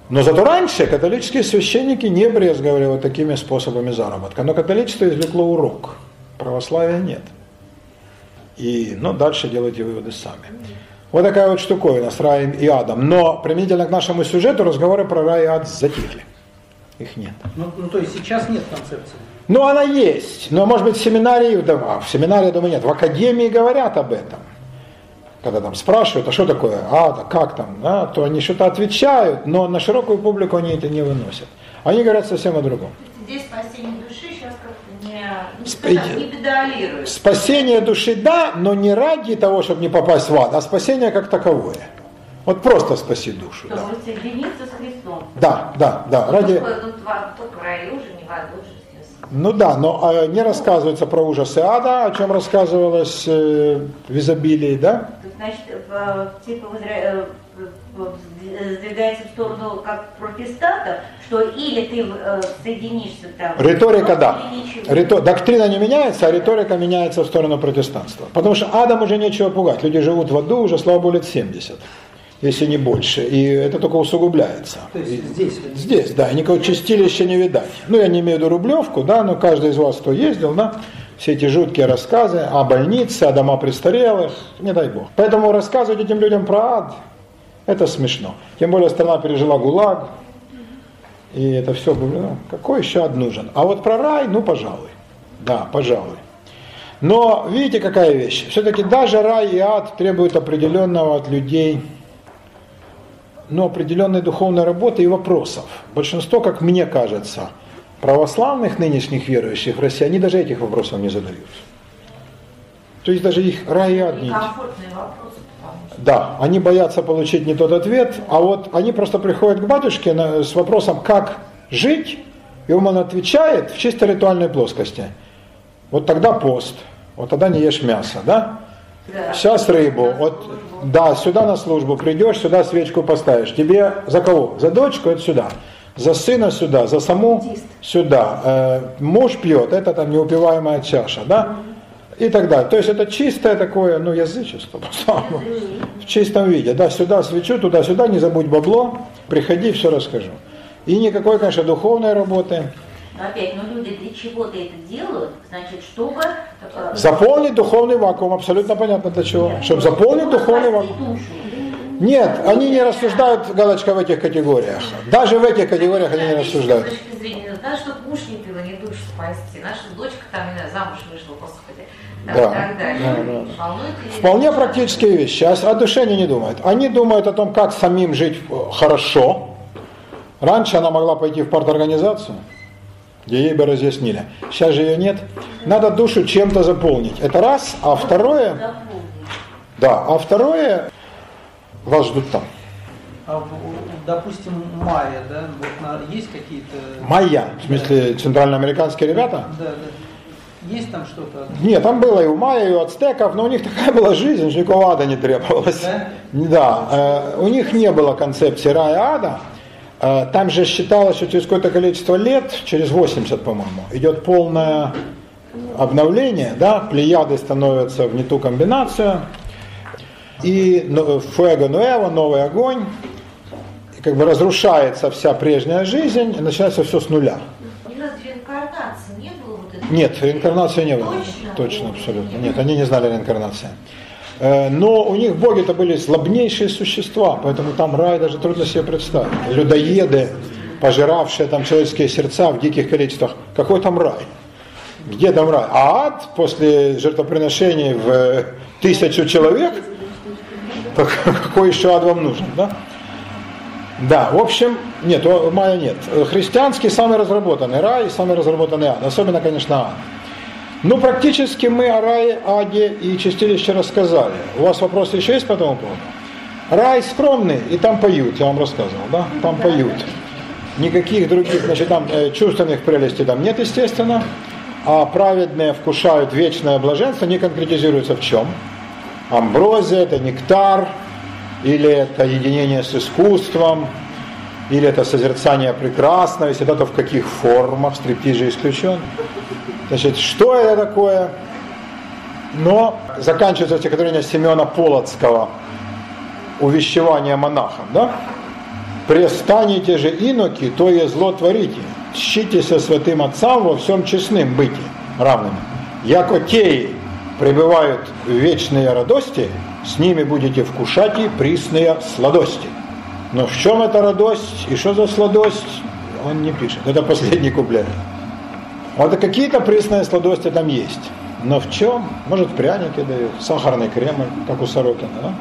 Но зато раньше католические священники не брезговали вот такими способами заработка. Но католичество извлекло урок, православия нет. И, ну, дальше делайте выводы сами. Вот такая вот штуковина с раем и адом. Но применительно к нашему сюжету разговоры про рай и ад затихли. Их нет. Ну, ну, то есть сейчас нет концепции. Ну, она есть, но, может быть, в семинарии, да, в семинарии, думаю, нет. В академии говорят об этом. Когда там спрашивают, а что такое ада, как там, да, то они что-то отвечают, но на широкую публику они это не выносят. Они говорят совсем о другом. Здесь спасение души сейчас как-то не, так, не педалирует. Спасение души да, но не ради того, чтобы не попасть в ад, а спасение как таковое. Вот просто спаси душу. Да, Чтобы соединиться с Христом. да, да. да. Ради... Только, в- только в раю уже, не в аду естественно. Ну да, но э, не рассказывается про ужасы ада, о чем рассказывалось э, в изобилии, да? Значит, типа сдвигается в сторону как протестантов, что или ты э, соединишься там. Риторика, да. или ничего. Рито- Доктрина не меняется, а риторика меняется в сторону протестанства. Потому что адом уже нечего пугать. Люди живут в аду уже, слава богу, лет 70. Если не больше. И это только усугубляется. То есть здесь. Здесь, да, никакого чистилища не видать. Ну, я не имею в виду Рублевку, да, но каждый из вас, кто ездил, да, все эти жуткие рассказы о больнице, о дома престарелых, не дай бог. Поэтому рассказывать этим людям про ад, это смешно. Тем более страна пережила ГУЛАГ, и это все, ну, какой еще ад нужен? А вот про рай, ну, пожалуй. Да, пожалуй. Но видите, какая вещь? Все-таки даже рай и ад требуют определенного от людей но определенной духовной работы и вопросов. Большинство, как мне кажется, православных нынешних верующих в России, они даже этих вопросов не задают. То есть даже их рай и ад не Некомфортные вопросы, потому что Да, они боятся получить не тот ответ, а вот они просто приходят к батюшке на- с вопросом, как жить, и он отвечает в чисто ритуальной плоскости. Вот тогда пост, вот тогда не ешь мясо, да? Сейчас рыбу, вот, да, сюда на службу придешь, сюда свечку поставишь. Тебе за кого? За дочку, это сюда. За сына сюда, за саму сюда. Э, муж пьет, это там неупиваемая чаша, да? И так далее. То есть это чистое такое, ну, язычество, (laughs) по-самому. В чистом виде. Да, сюда свечу, туда-сюда, не забудь бабло, приходи, все расскажу. И никакой, конечно, духовной работы. Но опять, ну люди для чего-то это делают, значит, чтобы... э, Заполнить духовный вакуум, абсолютно понятно для чего. Чтобы заполнить духовный вакуум. душу. Нет, они не рассуждают, Галочка, в этих категориях. Даже в этих категориях они не С рассуждают. точки зрения, надо, чтобы муж не пил, не душу спасти. Наша дочка там, не знаю, замуж вышла, господи. Да. Да, да, да. Вполне практические вещи. А о душе они не думают. Они думают о том, как самим жить э, хорошо. Раньше она могла пойти в парторганизацию, где ей бы разъяснили. Сейчас же ее нет. Надо душу чем-то заполнить. Это раз. А второе, да, а второе, вас ждут там. А, допустим, майя, да, вот есть какие-то... Майя, в смысле центральноамериканские ребята? Да, да. Есть там что-то? Нет, там было и у майя, и у ацтеков, но у них такая была жизнь, что никакого ада не требовалось. Да? Да, э, у них не было концепции рая и ада. Э, Там же считалось, что через какое-то количество лет, через 80, по-моему, идет полное обновление, да, плеяды становятся в не ту комбинацию, и фуэго нуэво, новый огонь, и как бы разрушается вся прежняя жизнь, и начинается все с нуля. Нет, реинкарнации не было. Точно? Точно, абсолютно. Нет, они не знали реинкарнации. Э, Но у них боги-то были злобнейшие существа, поэтому там рай даже трудно себе представить. Людоеды, пожиравшие там человеческие сердца в диких количествах. Какой там рай? Где там рай? А ад после жертвоприношений в э, тысячу человек? Так (laughs) какой еще ад вам нужен, да? Да, в общем, нет, Майя нет. Христианский самый разработанный рай и самый разработанный ад. Особенно, конечно, ад. Ну, практически мы о рае, аде и чистилище рассказали. У вас вопросы еще есть по этому поводу? Рай скромный, и там поют, я вам рассказывал, да? Там поют. Никаких других, значит, там э, чувственных прелестей там нет, естественно. А праведные вкушают вечное блаженство, не конкретизируется в чем. Амброзия, это нектар, или это единение с искусством, или это созерцание прекрасного, если да, то в каких формах, стриптиз же исключен. Значит, что это такое? Но заканчивается стихотворение Семена Полоцкого «Увещевание монахам», да? «Престанете же иноки, то и зло творите, тщитеся святым отцам во всем честным быте, равными. Яко теи пребывают вечные радости, с ними будете вкушать и присные сладости». Но в чем эта радость и что за сладость, он не пишет. Это последний куплет. Вот какие-то пресные сладости там есть. Но в чем? Может, пряники дают, сахарный кремль, как у Сорокина, да?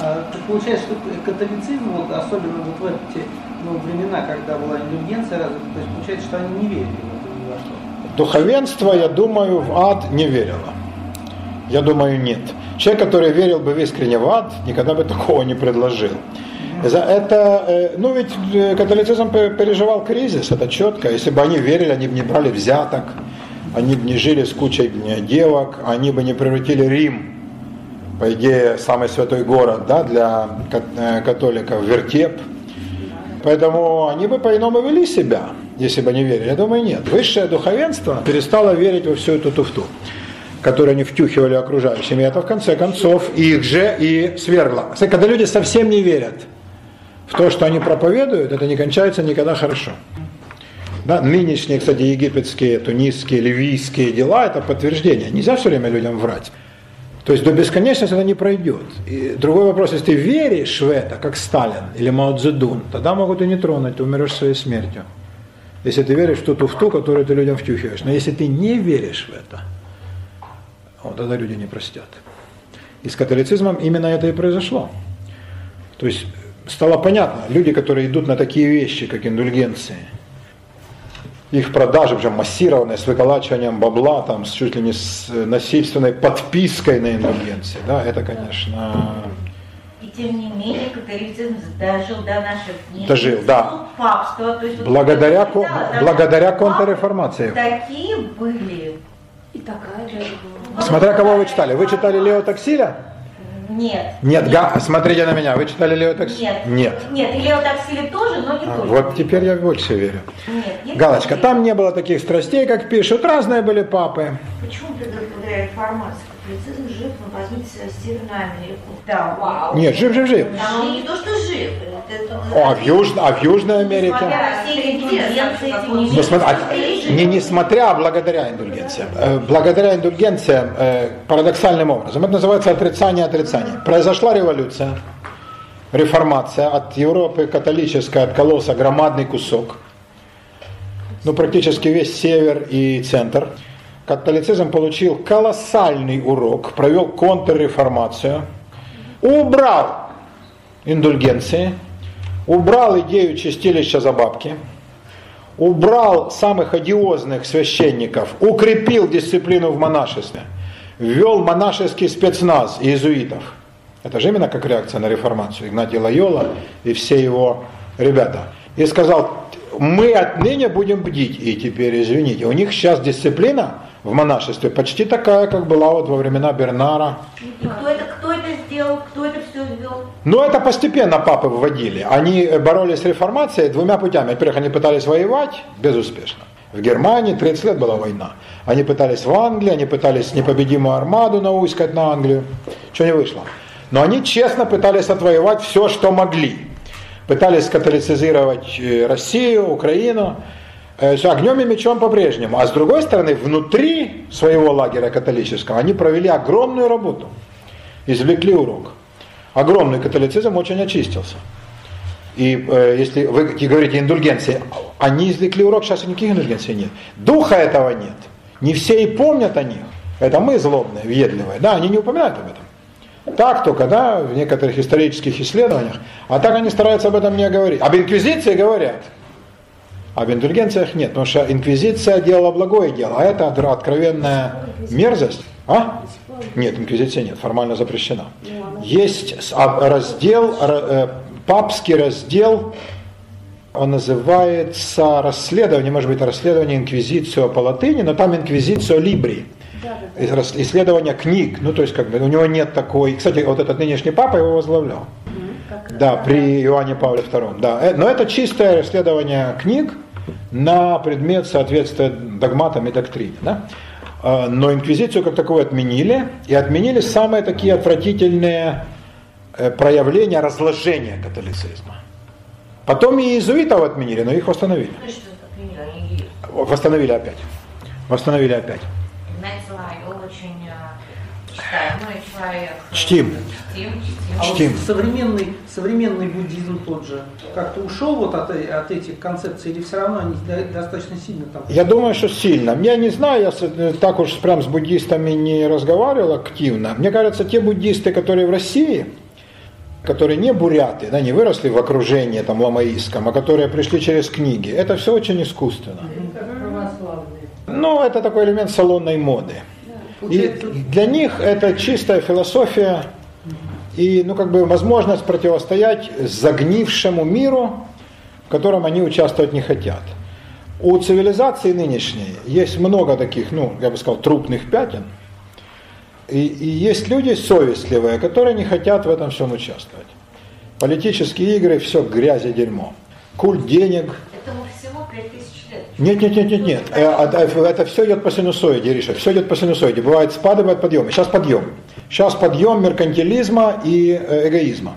А, так получается, что католицизм, вот, особенно вот в эти ну, времена, когда была индульгенция развита, то есть получается, что они не верили в это во что. Духовенство, я думаю, в ад не верило. Я думаю, нет. Человек, который верил бы в искренне в ад, никогда бы такого не предложил. Это, э, ну ведь э, католицизм пе- переживал кризис, это четко. Если бы они верили, они бы не брали взяток, они бы не жили с кучей девок, они бы не превратили Рим, по идее, самый святой город да, для э, католиков, вертеп. Поэтому они бы по-иному вели себя, если бы они верили. Я думаю, нет. Высшее духовенство перестало верить во всю эту туфту. которые они втюхивали окружающим, и это в конце концов их же и свергло. Когда люди совсем не верят в то, что они проповедуют, это не кончается никогда хорошо. Да, нынешние, кстати, египетские, тунисские, ливийские дела – это подтверждение. Нельзя все время людям врать. То есть до бесконечности это не пройдет. И другой вопрос, если ты веришь в это, как Сталин или Мао Цзэдун, тогда могут и не тронуть, ты умрешь своей смертью. Если ты веришь в ту туфту, которую ты людям втюхиваешь. Но если ты не веришь в это, вот тогда люди не простят. И с католицизмом именно это и произошло. То есть стало понятно, люди, которые идут на такие вещи, как индульгенции, их продажи уже массированные, с выколачиванием бабла, там, с чуть ли не с насильственной подпиской на индульгенции, да, это, конечно, И тем не менее католицизм дожил до наших дней. Дожил, да. Папство, то есть вот благодаря, ко- да, да, благодаря контрреформации. Такие были. И такая же была. Смотря кого вы читали. Вы читали Лео Таксиля? Нет. Нет, Га- смотрите на меня. Вы читали Лео Таксиля? Нет. Нет. Нет, и Лео Таксили тоже, но не А, только. вот теперь я больше верю. Нет, Галочка, там не было таких страстей, как пишут. Разные были папы. Почему благодаря реформации католицизм жив, ну возьмите Северную Америку? Да. Вау. Нет, жив, жив, жив. Там он не то, что жив. это- О, а в, Юж- а в Южной Америке? Ну, смотри, а, не несмотря, а благодаря индульгенциям. Э, Благодаря индульгенциям э, парадоксальным образом. Это называется отрицание отрицания. Произошла революция, реформация. От Европы католической откололся громадный кусок. Ну, практически весь север и центр. Католицизм получил колоссальный урок, провел контрреформацию, убрал индульгенции, убрал идею чистилища за бабки, убрал самых одиозных священников, укрепил дисциплину в монашестве, ввел монашеский спецназ иезуитов. Это же именно как реакция на реформацию Игнатий Лайола и все его ребята. И сказал, мы отныне будем бдить. И теперь, извините, у них сейчас дисциплина в монашестве почти такая, как была вот во времена Бернара. И кто это, кто это сделал, кто это все ввел? Но это постепенно папы вводили. Они боролись с реформацией двумя путями. Во-первых, они пытались воевать безуспешно. В Германии 30 лет была война. Они пытались в Англии, они пытались непобедимую армаду науськать на Англию. Что не вышло. Но они честно пытались отвоевать все, что могли. Пытались католицизировать э, Россию, Украину. Э, с Огнем и мечом по-прежнему. А с другой стороны, внутри своего лагеря католического они провели огромную работу. Извлекли урок. Огромный католицизм очень очистился. И э, если вы говорите индульгенции, они извлекли урок, сейчас никаких индульгенций нет. Духа этого нет. Не все и помнят о них. Это мы злобные, въедливые. Да, они не упоминают об этом. Так только, да, в некоторых исторических исследованиях. А так они стараются об этом не говорить. Об инквизиции говорят. Об индульгенциях нет, потому что инквизиция делала благое дело, а это откровенная мерзость. А? Нет, инквизиция нет, формально запрещена. Есть а, раздел, ра- э, папский раздел, он называется расследование, может быть, расследование инквизицию по латыни, но там инквизицию либри. Исследование книг, ну то есть как бы у него нет такой, кстати, вот этот нынешний папа его возглавлял. Да, при Иоанне Павле II. Да. Э, Но это чистое расследование книг на предмет соответствия догматам и доктрине. Да? Э, Но инквизицию как таковую отменили, и отменили самые такие отвратительные э, проявления разложения католицизма. Потом и иезуитов отменили, но их восстановили. Ну. Восстановили опять. Восстановили опять. Чтим. Чтим, чтим. А вот современный, современный буддизм тот же как-то ушел вот от, от этих концепций или все равно они до- достаточно сильно там? Я думаю, что сильно. Я не знаю, я э, так уж прям с буддистами не разговаривал активно. Мне кажется, те буддисты, которые в России, которые не буряты, да, не выросли в окружении там ламаистском, а которые пришли через книги, это все очень искусственно. Ну, это такой элемент салонной моды. И для них это чистая философия и, ну, как бы возможность противостоять загнившему миру, в котором они участвовать не хотят. У цивилизации нынешней есть много таких, ну, я бы сказал, трупных пятен. И, и есть люди совестливые, которые не хотят в этом всем участвовать. Политические игры, все грязь и дерьмо. Культ денег, Этому всему 5000 лет. Нет, нет, нет, нет, нет. Э, а, Это все идет по синусоиде, Риша. Все идет по синусоиде. Бывает спады, бывает подъемы. Сейчас подъем. Сейчас подъем меркантилизма и э, эгоизма.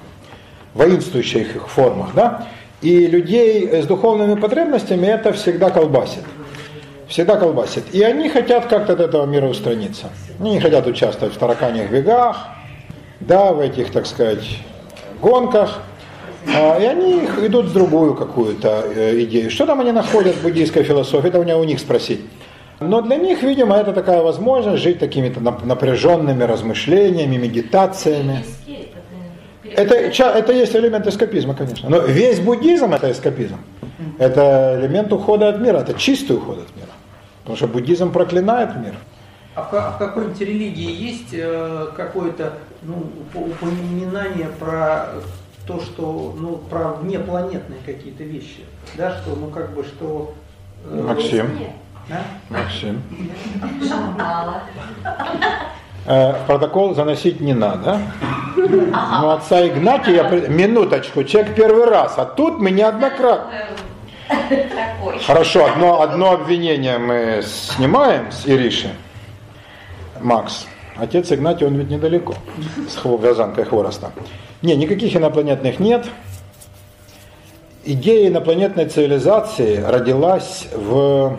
Воинствующих их формах, да? И людей с духовными потребностями это всегда колбасит. Всегда колбасит. И они хотят как-то от этого мира устраниться. Они не хотят участвовать в тараканьих бегах, да, в этих, так сказать, гонках. А, И они идут в другую какую-то э, идею. Что там они находят в буддийской философии, это у меня у них спросить. Но для них, видимо, это такая возможность жить такими-то нап- напряженными размышлениями, медитациями. Это Это, есть элемент эскапизма, конечно. Но весь буддизм это эскапизм. Это элемент ухода от мира, это чистый уход от мира. Потому что буддизм проклинает мир. А в, а в какой-нибудь религии есть э, какое-то ну, упо- упоминание про то, что, ну, про внепланетные какие-то вещи? Да, что, ну, как бы, что... э, Максим. а? Максим. Э, в протокол заносить не надо. Но отца Игнатия, минуточку, человек первый раз, а тут мы неоднократно. Хорошо, одно, одно обвинение мы снимаем с Ириши. Макс, отец Игнатий, он ведь недалеко, с вязанкой хвороста. Не, никаких инопланетных нет. Идея инопланетной цивилизации родилась в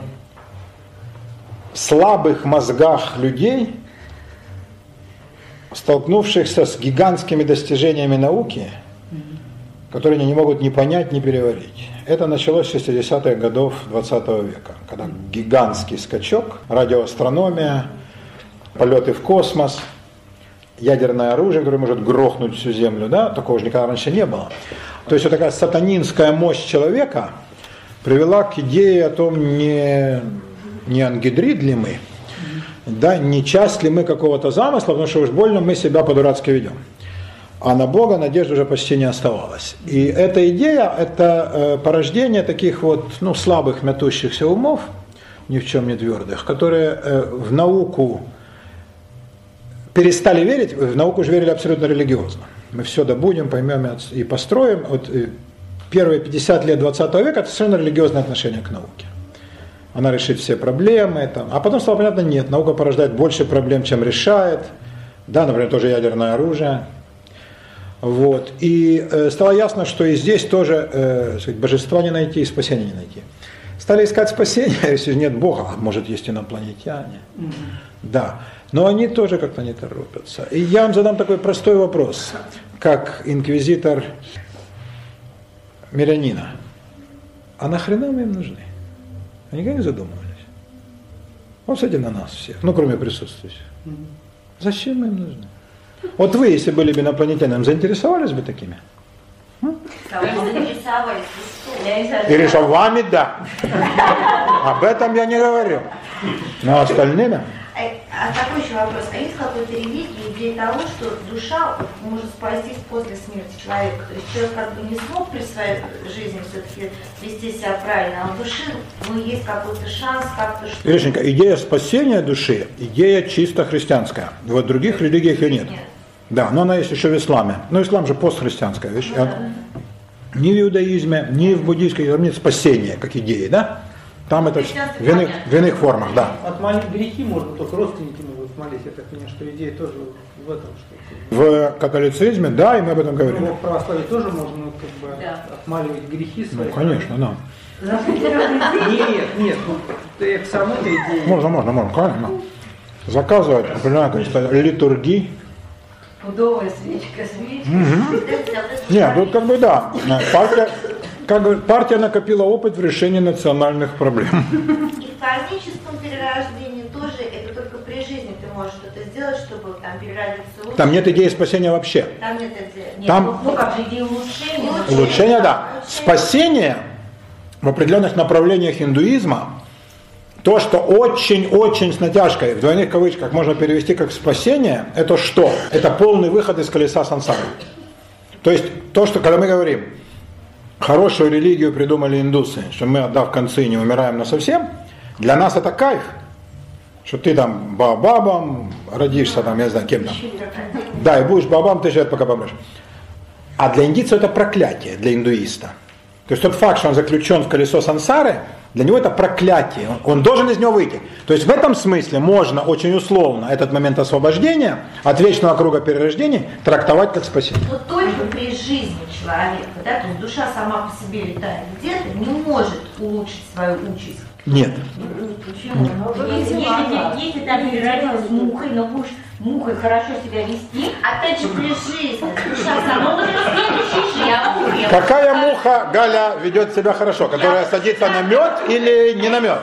слабых мозгах людей, столкнувшихся с гигантскими достижениями науки, которые они не могут ни понять, ни переварить. Это началось с 60-х годов 20 века, когда гигантский скачок, радиоастрономия, полеты в космос, ядерное оружие, которое может грохнуть всю Землю, да, такого же никогда раньше не было. То есть вот такая сатанинская мощь человека привела к идее о том, не, не ангидрид ли мы, да, не часть ли мы какого-то замысла, потому что уж больно мы себя по-дурацки ведем. А на Бога надежды уже почти не оставалось. И эта идея, это э, порождение таких вот ну, слабых мятущихся умов, ни в чем не твердых, которые э, в науку перестали верить, в науку же верили абсолютно религиозно. Мы все добудем, поймем и построим. Вот э, первые 50 лет 20 века это совершенно религиозное отношение к науке. Она решит все проблемы. Там. А потом стало понятно, нет, наука порождает больше проблем, чем решает. Да, например, тоже ядерное оружие. Вот. И э, стало ясно, что и здесь тоже э, сказать, божества не найти и спасения не найти. Стали искать спасения, (laughs) если нет Бога, а может есть инопланетяне. Да, но они тоже как-то не торопятся. И я вам задам такой простой вопрос, как инквизитор мирянина. А нахрена мы им нужны? Они никогда не задумывались. Вот смотрите на нас всех, ну кроме присутствующих. Зачем мы им нужны? Вот вы, если были бы инопланетянином, заинтересовались бы такими? Заинтересовались. И решил, вами да. Об этом я не говорю. Но остальными? А, такой еще вопрос. А есть какой-то религии идея того, что душа может спастись после смерти человека? То есть человек как бы не смог при своей жизни все-таки вести себя правильно, а у души ну, есть какой-то шанс как-то что Иришенька, идея спасения души, идея чисто христианская. Вот в других религиях ее нет. Нет. Да, но она есть еще в исламе. Но ислам же постхристианская вещь. А Ни в иудаизме, ни в буддийской там нет спасения как идеи, да? Там это в иных, в иных формах, да. Отмолить грехи можно, только родственники могут молить. Я так понимаю, что идея тоже в этом, что В католицизме, да, и мы об этом говорим. ну, в православии тоже можно как бы Да. отмаливать грехи свои. Ну, конечно, да. Нет, нет, ну, ты к самой идее. Можно, можно, можно, конечно. Заказывать определенное количество литургий. Пудовая свечка, свечка. Нет, тут как бы да. Партия, как партия накопила опыт в решении национальных проблем. И в кармическом перерождении тоже это только при жизни ты можешь что-то сделать, чтобы там переродиться лучше. Там нет идеи спасения вообще. Там нет идеи. Нет, Там- ну, ну как же идея улучшения? Улучшение. Улучшение, да. Улучшение. Спасение в определенных направлениях индуизма, то, что очень-очень с натяжкой, в двойных кавычках можно перевести как спасение, это что? Это полный выход из колеса сансары. То есть то, что когда мы говорим, хорошую религию придумали индусы, что мы, отдав концы, не умираем на совсем, для нас это кайф. Что ты там бабам родишься, там, я знаю, кем там. Да, и будешь бабам ты лет, пока помрешь. А для индийца это проклятие, для индуиста. То есть тот факт, что он заключен в колесо сансары, Для него это проклятие. Он, должен из него выйти. То есть в этом смысле можно очень условно этот момент освобождения от вечного круга перерождений трактовать как спасение. Но только при жизни человека, да, то есть душа сама по себе летает где-то, не может улучшить свою участь. Нет. Почему? Если, если там переродилась мухой, но будешь мухой хорошо себя вести, Опять же, при жизни душа ну сама вот в следующей жизни. Какая муха, Галя, ведет себя хорошо? Которая садится на мед или не на мед?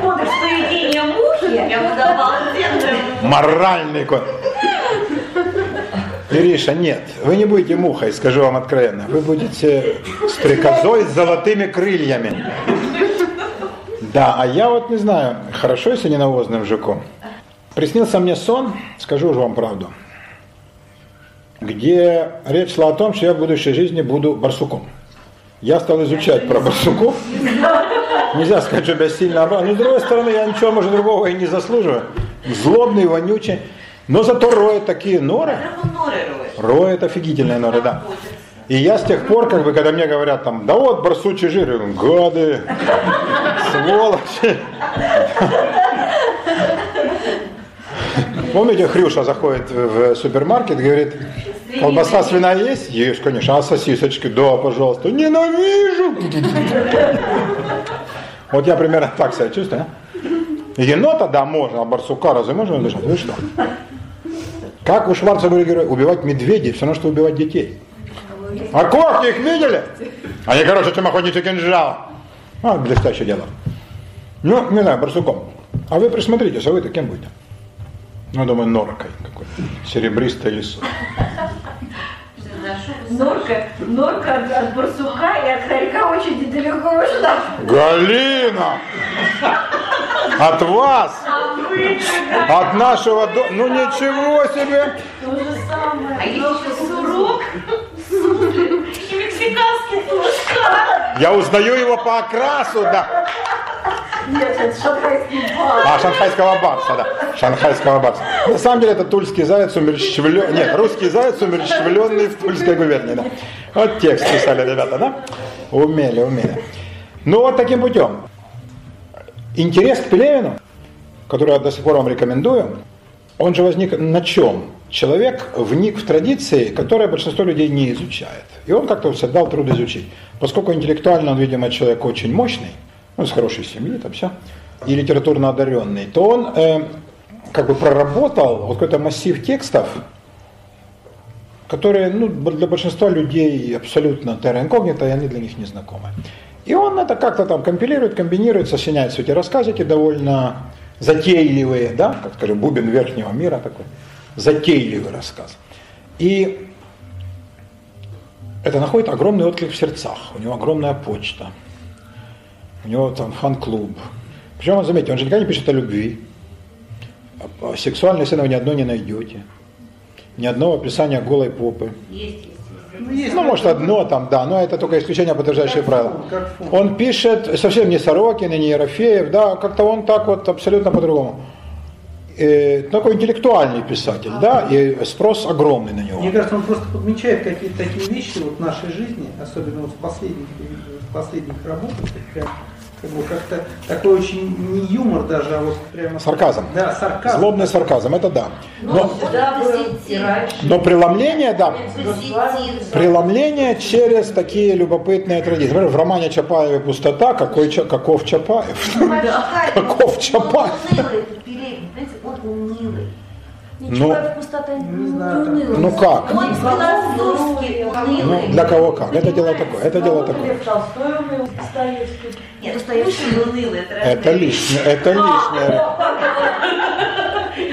кодекс поведения мухи, Я обалденная. Моральный код. Ириша, нет, вы не будете мухой, скажу вам откровенно. Вы будете стрекозой с золотыми крыльями. Да, а я вот не знаю, хорошо, если не навозным жуком. Приснился мне сон, скажу уже вам правду, где речь шла о том, что я в будущей жизни буду барсуком. Я стал изучать про барсуков. Нельзя сказать, что я сильно обрал. Но с другой стороны, я ничего, может, другого и не заслуживаю. Злобный, вонючий. Но зато роет такие норы. Роет офигительные норы, да. И я с тех пор, как бы, когда мне говорят там, да вот барсучий жир, я говорю, гады, сволочи. Помните, Хрюша заходит в супермаркет, говорит, колбаса свиная есть? Есть, конечно. А сосисочки? Да, пожалуйста. Ненавижу. Вот я примерно так себя чувствую. а? Енота, да, можно, а барсука разве можно дышать? Вы что? Как у Шварценеггера убивать медведей, все равно, что убивать детей. А когти их видели? Они короче, чем охотничий кинжал. А, блестящее дело. Ну, не знаю, барсуком. А вы присмотритесь, а вы-то кем будете? Ну, думаю, норкой какой-то. Серебристой лесой. Норка, норка от, от барсука и от хорька очень недалеко ушла. Галина! От вас! От нашего дома. Ну ничего себе! То же самое. А еще сурок, мексиканский тушка. Я узнаю его по окрасу, да. Нет, это шанхайский бар. А, шанхайского барса, да. Шанхайского барса. На самом деле это тульский заяц умерщвленный. Нет, русский заяц умерщвленный в тульской губернии, да. Вот текст писали ребята, да? Умели, умели. Ну вот таким путем. Интерес к Пелевину, который я до сих пор вам рекомендую, он же возник на чем? Человек вник в традиции, которые большинство людей не изучает. И он как-то себе дал труд изучить. Поскольку интеллектуально он, видимо, человек очень мощный, ну, с хорошей семьи, там все, и литературно одаренный, то он э, как бы проработал вот какой-то массив текстов, которые ну, для большинства людей абсолютно терра инкогнито, и они для них не знакомы. И он это как-то там компилирует, комбинирует, сочиняет все эти рассказики довольно затейливые, да, как скажем, бубен верхнего мира такой, затейливый рассказ. И это находит огромный отклик в сердцах, у него огромная почта, у него там фан-клуб. Причем, он, заметьте, он же никогда не пишет о любви. А Сексуальной сцены вы ни одной не найдете. Ни одного описания голой попы. Есть, есть. Ну, Ну, может, одно там, да, но это только исключение, подтверждающее правило. Он пишет совсем не Сорокин и не Ерофеев, да, как-то он так вот абсолютно по-другому. Э, такой интеллектуальный писатель, да, и спрос огромный на него. Мне кажется, он просто подмечает какие-то такие вещи вот в нашей жизни, особенно вот в последних, в последних работах, прям как бы как-то такой очень не юмор даже, а вот прямо... Сарказм. Да, сарказм. Злобный сарказм, это да. Ну, Но, но преломление, да, преломление через такие любопытные традиции. Например, в романе Чапаеве «Пустота» какой, каков Чапаев? Каков Чапаев? Он унылый, этот Пелевин, понимаете, он унылый. Ну, пустота не знаю, там- ну как? Он философски унылый. Ну, для кого как? Это дело такое, это дело такое. Нет, Достоевский унылый, это разные Это вещи. лишнее, это лишнее.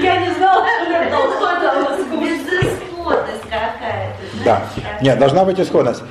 Я не знала, что Лев Толстой Безысходность какая-то. Да. Нет, должна быть исходность.